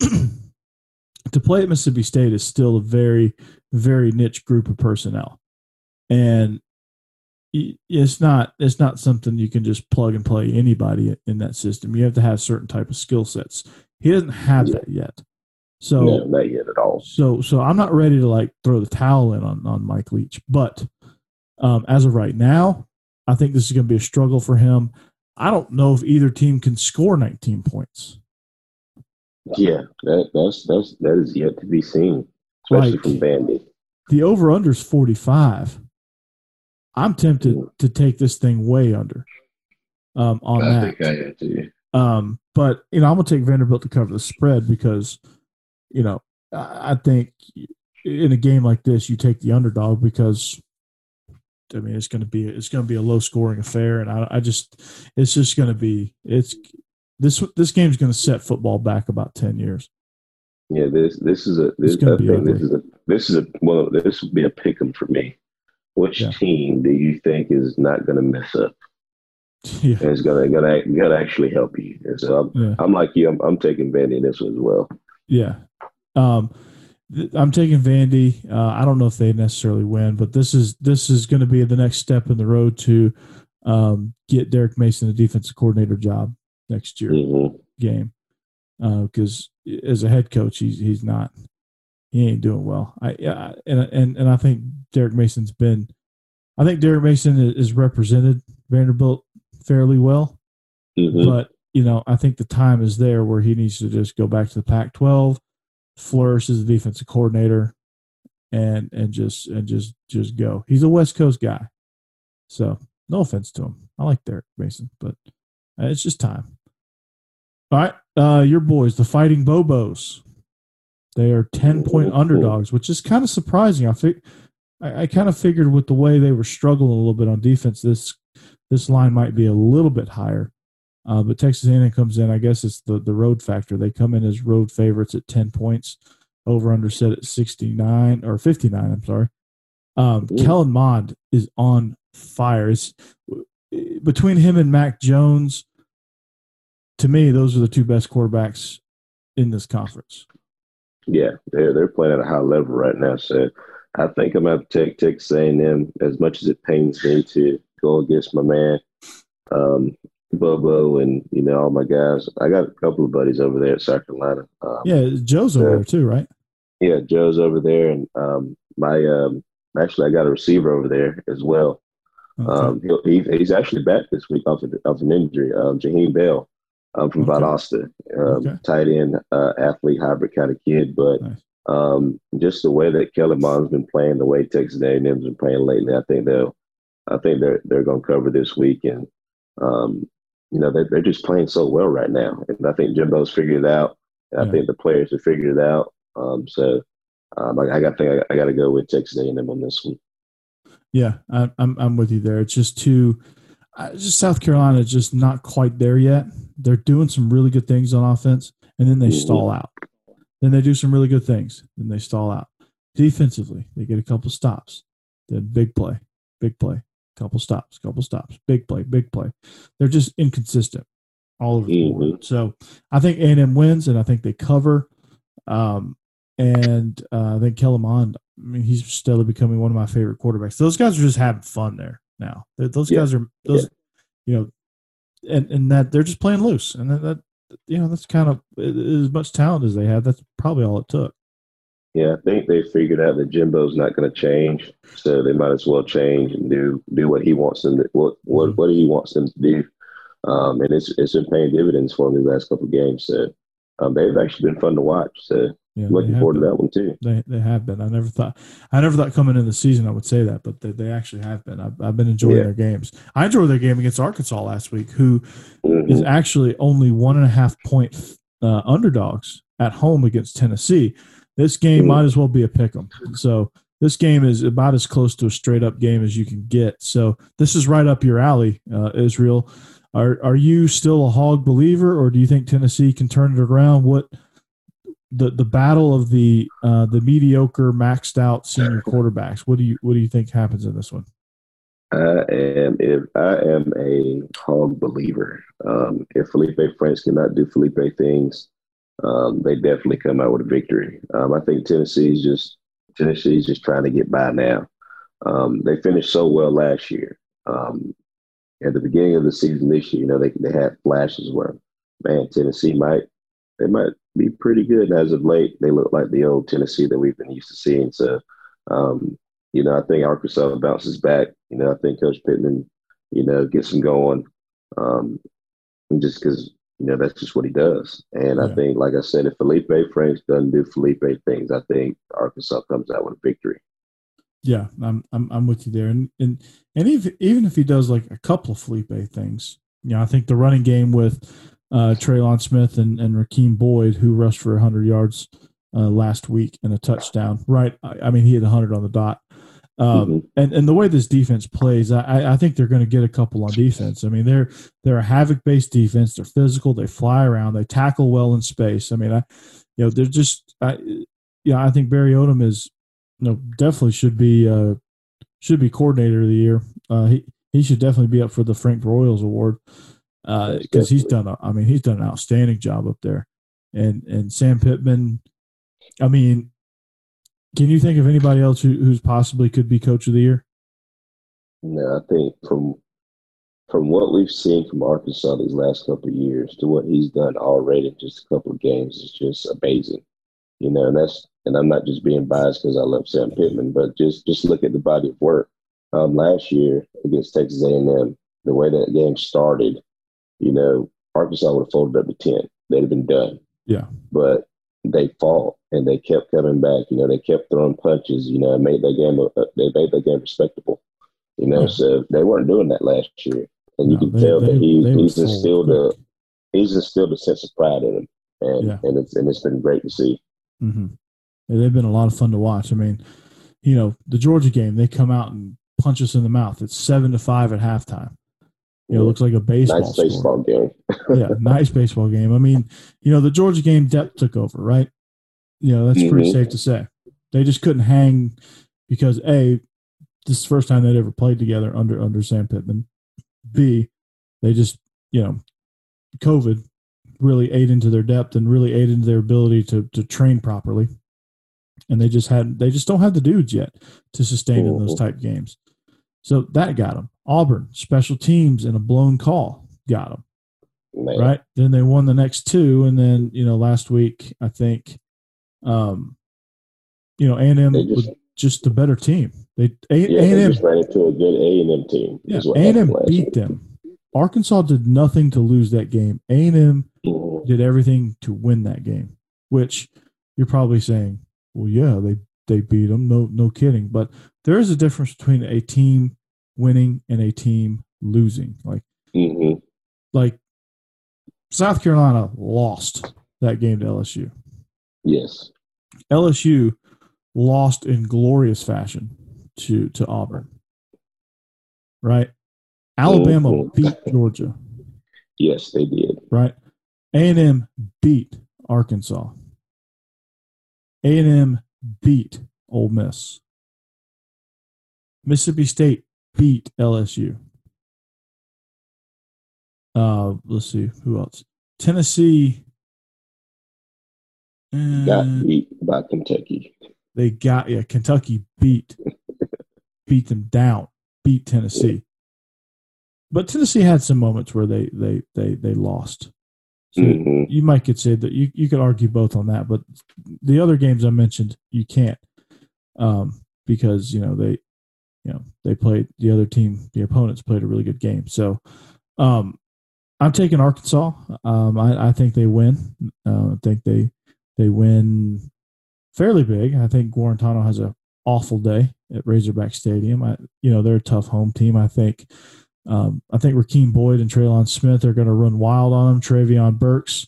to play at Mississippi State is still a very very niche group of personnel, and it's not it's not something you can just plug and play anybody in that system. You have to have certain type of skill sets. He doesn't have Yeah. that yet. So no, not yet at all. so so I'm not ready to like throw the towel in on on Mike Leach, but um, as of right now, I think this is going to be a struggle for him. I don't know if either team can score 19 points. Yeah, that that's that's that is yet to be seen, especially Like- from Vandy. The over under is 45. I'm tempted to take this thing way under um, on I that. think I. Um, but you know, I'm gonna take Vanderbilt to cover the spread because, you know, I I think in a game like this, you take the underdog because, I mean, it's gonna be it's gonna be a low scoring affair, and I, I just it's just gonna be it's this this game's gonna set football back about ten years. Yeah, this this is a this I be think is a this is a well this would be a pick 'em for me. Which Yeah. team do you think is not going to mess up yeah, and going to gonna gonna actually help you? And so I'm, yeah. I'm like you. I'm, I'm taking Vandy in this one as well. Yeah. Um, th- I'm taking Vandy. Uh, I don't know if they necessarily win, but this is this is going to be the next step in the road to um, get Derek Mason the defensive coordinator job next year hmm game. Because as a head coach, he's he's not he ain't doing well. I, I and and and I think Derek Mason's been. I think Derek Mason is represented Vanderbilt fairly well hmm but you know, I think the time is there where he needs to just go back to the Pac-12, flourish as a defensive coordinator, and and just and just just go. He's a West Coast guy, so no offense to him. I like Derek Mason, but uh, it's just time. All right, uh, your boys, the Fighting Bobos. They are ten point underdogs, which is kind of surprising. I think I, I kind of figured with the way they were struggling a little bit on defense, this this line might be a little bit higher. Uh, but Texas A&M comes in. I guess it's the the road factor. They come in as road favorites at ten points, over under set at sixty nine or fifty nine. I'm sorry. Um, Ooh. Kellen Mond is on fire. It's between him and Mac Jones. To me, those are the two best quarterbacks in this conference. Yeah, they're they're playing at a high level right now. So I think I'm going to take Texas A&M as much as it pains me to go against my man um, Bobo and you know all my guys. I got a couple of buddies over there at South Carolina. Um, Yeah, Joe's over there too, right? yeah, Joe's over there, and um, my um, actually I got a receiver over there as well. Okay. Um, he'll, he, he's actually back this week off of, off an injury. Um, Jaheim Bell um, from Okay. Valdosta, um, Okay. tight end, uh, athlete, hybrid kind of kid. But Nice. um, just the way that Kellen Mond's been playing, the way Texas A&M's been playing lately, I think they'll, I think they're they're going to cover this week, and um, you know they're they're just playing so well right now, and I think Jimbo's figured it out. And Yeah. I think the players have figured it out. Um, so um, I, I got think I, I got to go with Texas A&M on this one. Yeah, I, I'm I'm with you there. It's just too, I, just South Carolina is just not quite there yet. They're doing some really good things on offense, and then they stall out. Then they do some really good things, then they stall out. Defensively, they get a couple stops, then big play, big play, couple stops, couple stops, big play, big play. They're just inconsistent all over the board. So I think A&M wins, and I think they cover. Um, and uh, I think Kellen Mond, I mean, he's steadily becoming one of my favorite quarterbacks. Those guys are just having fun there now. They- Those Yeah. guys are those, you know, and and that they're just playing loose, and that, that you know that's kind of as much talent as they have. That's probably all it took. Yeah, I think they figured out that Jimbo's not going to change, so they might as well change and do do what he wants them to what what, Mhm. what he wants them to do. Um, and it's it's been paying dividends for them the last couple of games. So um, they've actually been fun to watch. So Yeah, Looking forward to that one too. They they have been. I never thought I never thought coming in the season I would say that, but they, they actually have been. I've, I've been enjoying Yeah. their games. I enjoyed their game against Arkansas last week, who Mhm. is actually only one and a half point uh, underdogs at home against Tennessee. This game Mm. might as well be a pick 'em. So this game is about as close to a straight up game as you can get. So this is right up your alley, uh, Israel. Are are you still a hog believer, or do you think Tennessee can turn it around? What the the battle of the uh, the mediocre, maxed out senior quarterbacks? What do you what do you think happens in this one? I am if I am a hog believer. Um, if Felipe Franks cannot do Felipe things, um, they definitely come out with a victory. Um, I think Tennessee's just Tennessee's just trying to get by now. Um, they finished so well last year. Um, at the beginning of the season this year, you know, they they had flashes where, man, Tennessee might they might be pretty good. And as of late, they look like the old Tennessee that we've been used to seeing. So, um, you know, I think Arkansas bounces back. You know, I think Coach Pittman, you know, gets them going. Um, just because you know that's just what he does. And I think, like I said, if Felipe Franks doesn't do Felipe things, I think Arkansas comes out with a victory. Yeah, I'm I'm I'm with you there, and and and even even if he does like a couple of Felipe things, you know, I think the running game with uh, Trelon Smith and and Rakeem Boyd, who rushed for 100 yards uh, last week and a touchdown, right? I, I mean, he had 100 on the dot. Um, Mhm. and, and the way this defense plays, I, I think they're going to get a couple on defense. I mean, they're they're a havoc based defense. They're physical. They fly around. They tackle well in space. I mean, I you know they're just I, yeah. I think Barry Odom is you know definitely should be uh, should be coordinator of the year. Uh, he he should definitely be up for the Frank Broyles award because he's done. A, I mean, he's done an outstanding job up there. And and Sam Pittman, I mean, can you think of anybody else who, who's possibly could be coach of the year? No, I think from from what we've seen from Arkansas these last couple of years to what he's done already in just a couple of games is just amazing. You know, and that's and I'm not just being biased because I love Sam Pittman, but just just look at the body of work. Um, last year against Texas A&M, the way that game started, you know, Arkansas would have folded up to ten. They'd have been done. Yeah. But they fought and they kept coming back. You know, they kept throwing punches. You know, made that game. Uh, they made that game respectable. You know, Yeah. so they weren't doing that last year, and you No, can they- tell they- that he, he's instilled a he's instilled a sense of pride in him, and Yeah. and it's and it's been great to see. Mm-hmm. they've been a lot of fun to watch. I mean, you know, the Georgia game, they come out and punch us in the mouth. It's seven to five at halftime. You know, it looks like a baseball nice baseball game. yeah, nice baseball game. I mean, you know, the Georgia game depth took over, right? You know, that's pretty Mhm. safe to say. They just couldn't hang because A, this is the first time they'd ever played together under under Sam Pittman. B, they just, you know, COVID really ate into their depth and really ate into their ability to to train properly. And they just had they just don't have the dudes yet to sustain in those Mhm. type games. So that got them. Auburn special teams and a blown call got them Man, right? Then they won the next two, and then you know last week I think, um, you know A and M They was just- a better team. They A Yeah, and they just ran into a good A and M team. yeah is A and M beat them. Arkansas did nothing to lose that game. A and M Mhm. did everything to win that game. Which you're probably saying, well, yeah, they they beat them. No, no kidding. But there is a difference between a team winning and a team losing. Like Mhm. like South Carolina lost that game to LSU. Yes. LSU lost in glorious fashion to to Auburn. Right? Alabama Mhm. beat Georgia, Yes, they did. right? A&M beat Arkansas. A&M beat Ole Miss. Mississippi State beat LSU. Uh, let's see who else. Tennessee Got uh, beat by Kentucky. they got yeah kentucky beat beat them down beat tennessee but tennessee had some moments where they they they they lost so Mhm. you might could say that you, you could argue both on that but the other games i mentioned you can't um because you know they you know they played the other team the opponents played a really good game so um i'm taking arkansas um i, I think they win uh, i think they they win fairly big. I think Guarantano has a awful day at Razorback Stadium. I, you know, they're a tough home team. I think. Um, I think Rakeem Boyd and Trelon Smith are going to run wild on them. Treylon Burks.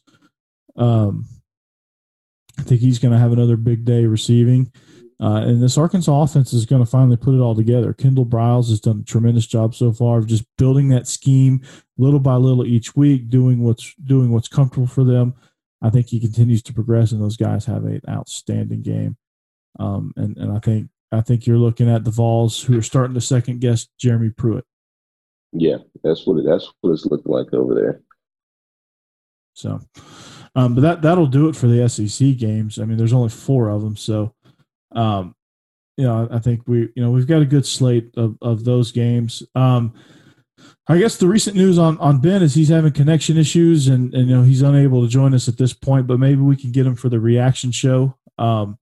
Um, I think he's going to have another big day receiving. Uh, and this Arkansas offense is going to finally put it all together. Kendall Briles has done a tremendous job so far of just building that scheme little by little each week, doing what's doing what's comfortable for them. I think he continues to progress, and those guys have an outstanding game. Um, and and I think I think you're looking at the Vols who are starting to second guess Jeremy Pruitt. Yeah, that's what it, that's what it's looked like over there. So, um, but that that'll do it for the SEC games. I mean, there's only four of them, so um, you know, I think we you know we've got a good slate of of those games. Um, I guess the recent news on on Ben is he's having connection issues and, and you know he's unable to join us at this point, but maybe we can get him for the reaction show. Um,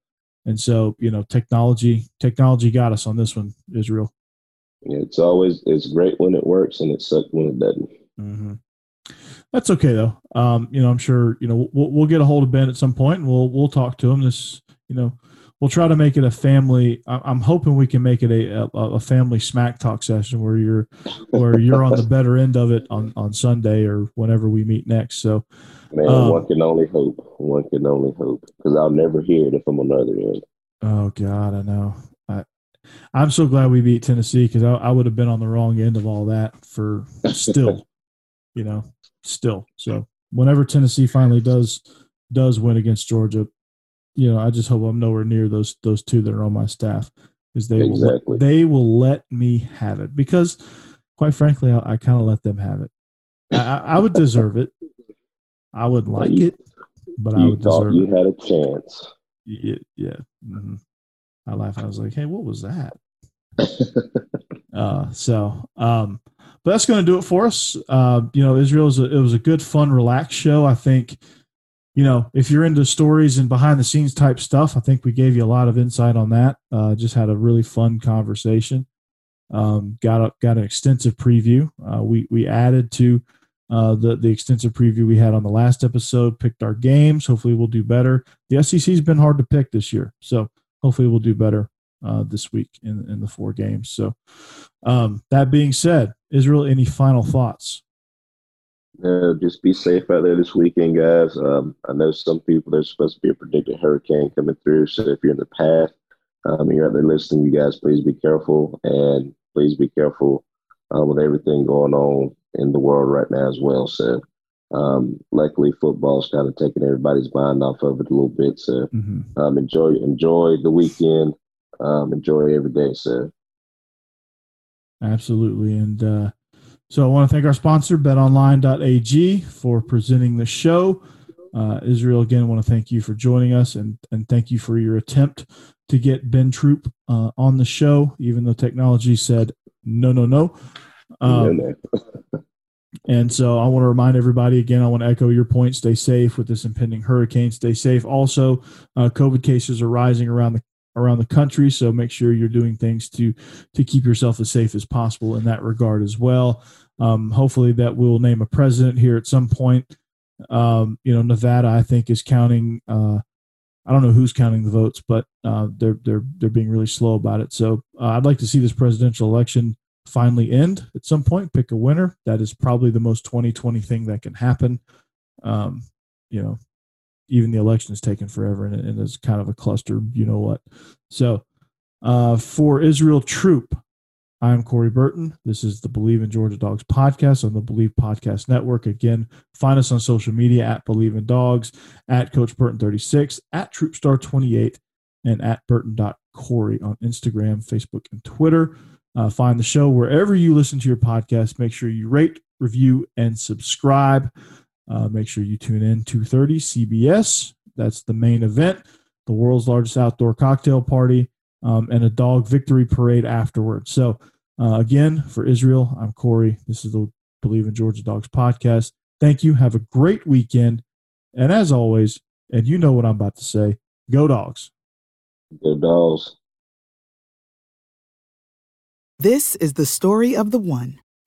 and so you know, technology technology got us on this one, Israel. It's always it's great when it works and it sucks when it doesn't. Mm-hmm. That's okay though. Um, you know, I'm sure you know we'll, we'll get a hold of Ben at some point and we'll we'll talk to him. This you know we'll try to make it a family. I'm hoping we can make it a, a, family smack talk session where you're where you're on the better end of it on on Sunday or whenever we meet next. So, man, um, one can only hope. One can only hope because I'll never hear it if I'm on the other end. Oh God, I know. I I'm so glad we beat Tennessee because I, I would have been on the wrong end of all that for still, you know, still. So whenever Tennessee finally does does win against Georgia, you know, I just hope I'm nowhere near those those two that are on my staff because they exactly. will they will let me have it because, quite frankly, I, I kind of let them have it. I, I, would deserve it. I wouldn't like you, it, but I would deserve you it. You had a chance. Yeah, yeah. Mm-hmm. I laughed. I was like, "Hey, what was that?" uh, so, um, but that's going to do it for us. Uh, you know, Israel is a, it was a good, fun, relaxed show. I think you know, if you're into stories and behind the scenes type stuff, I think we gave you a lot of insight on that. Uh, just had a really fun conversation. Um, got a, got an extensive preview. Uh, we we added to uh, the the extensive preview we had on the last episode. Picked our games. Hopefully, we'll do better. The SEC's been hard to pick this year, so hopefully, we'll do better uh, this week in in the four games. So, um, that being said, Israel, any final thoughts? Uh, just be safe out there this weekend, guys. Um, I know some people there's supposed to be a predicted hurricane coming through, so if you're in the path, um, you're out there listening, you guys, please be careful and please be careful uh, with everything going on in the world right now as well. So, um, luckily, football's kind of taking everybody's mind off of it a little bit. So, mm-hmm. um, enjoy enjoy the weekend, um, enjoy every day. So, absolutely, and. Uh so I want to thank our sponsor, betonline.ag, for presenting the show. Uh, Israel, again, I want to thank you for joining us and, and thank you for your attempt to get Ben Troop uh, on the show, even though technology said no, no, no. Um, and so I want to remind everybody again, I want to echo your point stay safe with this impending hurricane. Stay safe. Also, uh, COVID cases are rising around the around the country. So make sure you're doing things to to keep yourself as safe as possible in that regard as well. Um, hopefully, that will name a president here at some point. Um, you know, Nevada, I think, is counting. Uh, I don't know who's counting the votes, but uh, they're they're they're being really slow about it. So uh, I'd like to see this presidential election finally end at some point. Pick a winner. That is probably the most 2020 thing that can happen. Um, you know, even the election is taking forever and, and it's kind of a cluster, you know what. So uh, for Israel Troop, I'm Corey Burton. This is the Bleav in Georgia Dogs podcast on the Bleav Podcast Network. Again, find us on social media at Bleav in Dogs, at Coach Burton36, at TroopStar28, and at Burton.Corey on Instagram, Facebook, and Twitter. Uh, find the show wherever you listen to your podcast. Make sure you rate, review, and subscribe. Uh, make sure you tune in 2:30 CBS. That's the main event, the world's largest outdoor cocktail party, um, and a dog victory parade afterwards. So, uh, again, for Israel, I'm Corey. This is the Bleav in Georgia Dogs podcast. Thank you. Have a great weekend. And as always, and you know what I'm about to say, go dogs. Go dogs. This is the story of the one.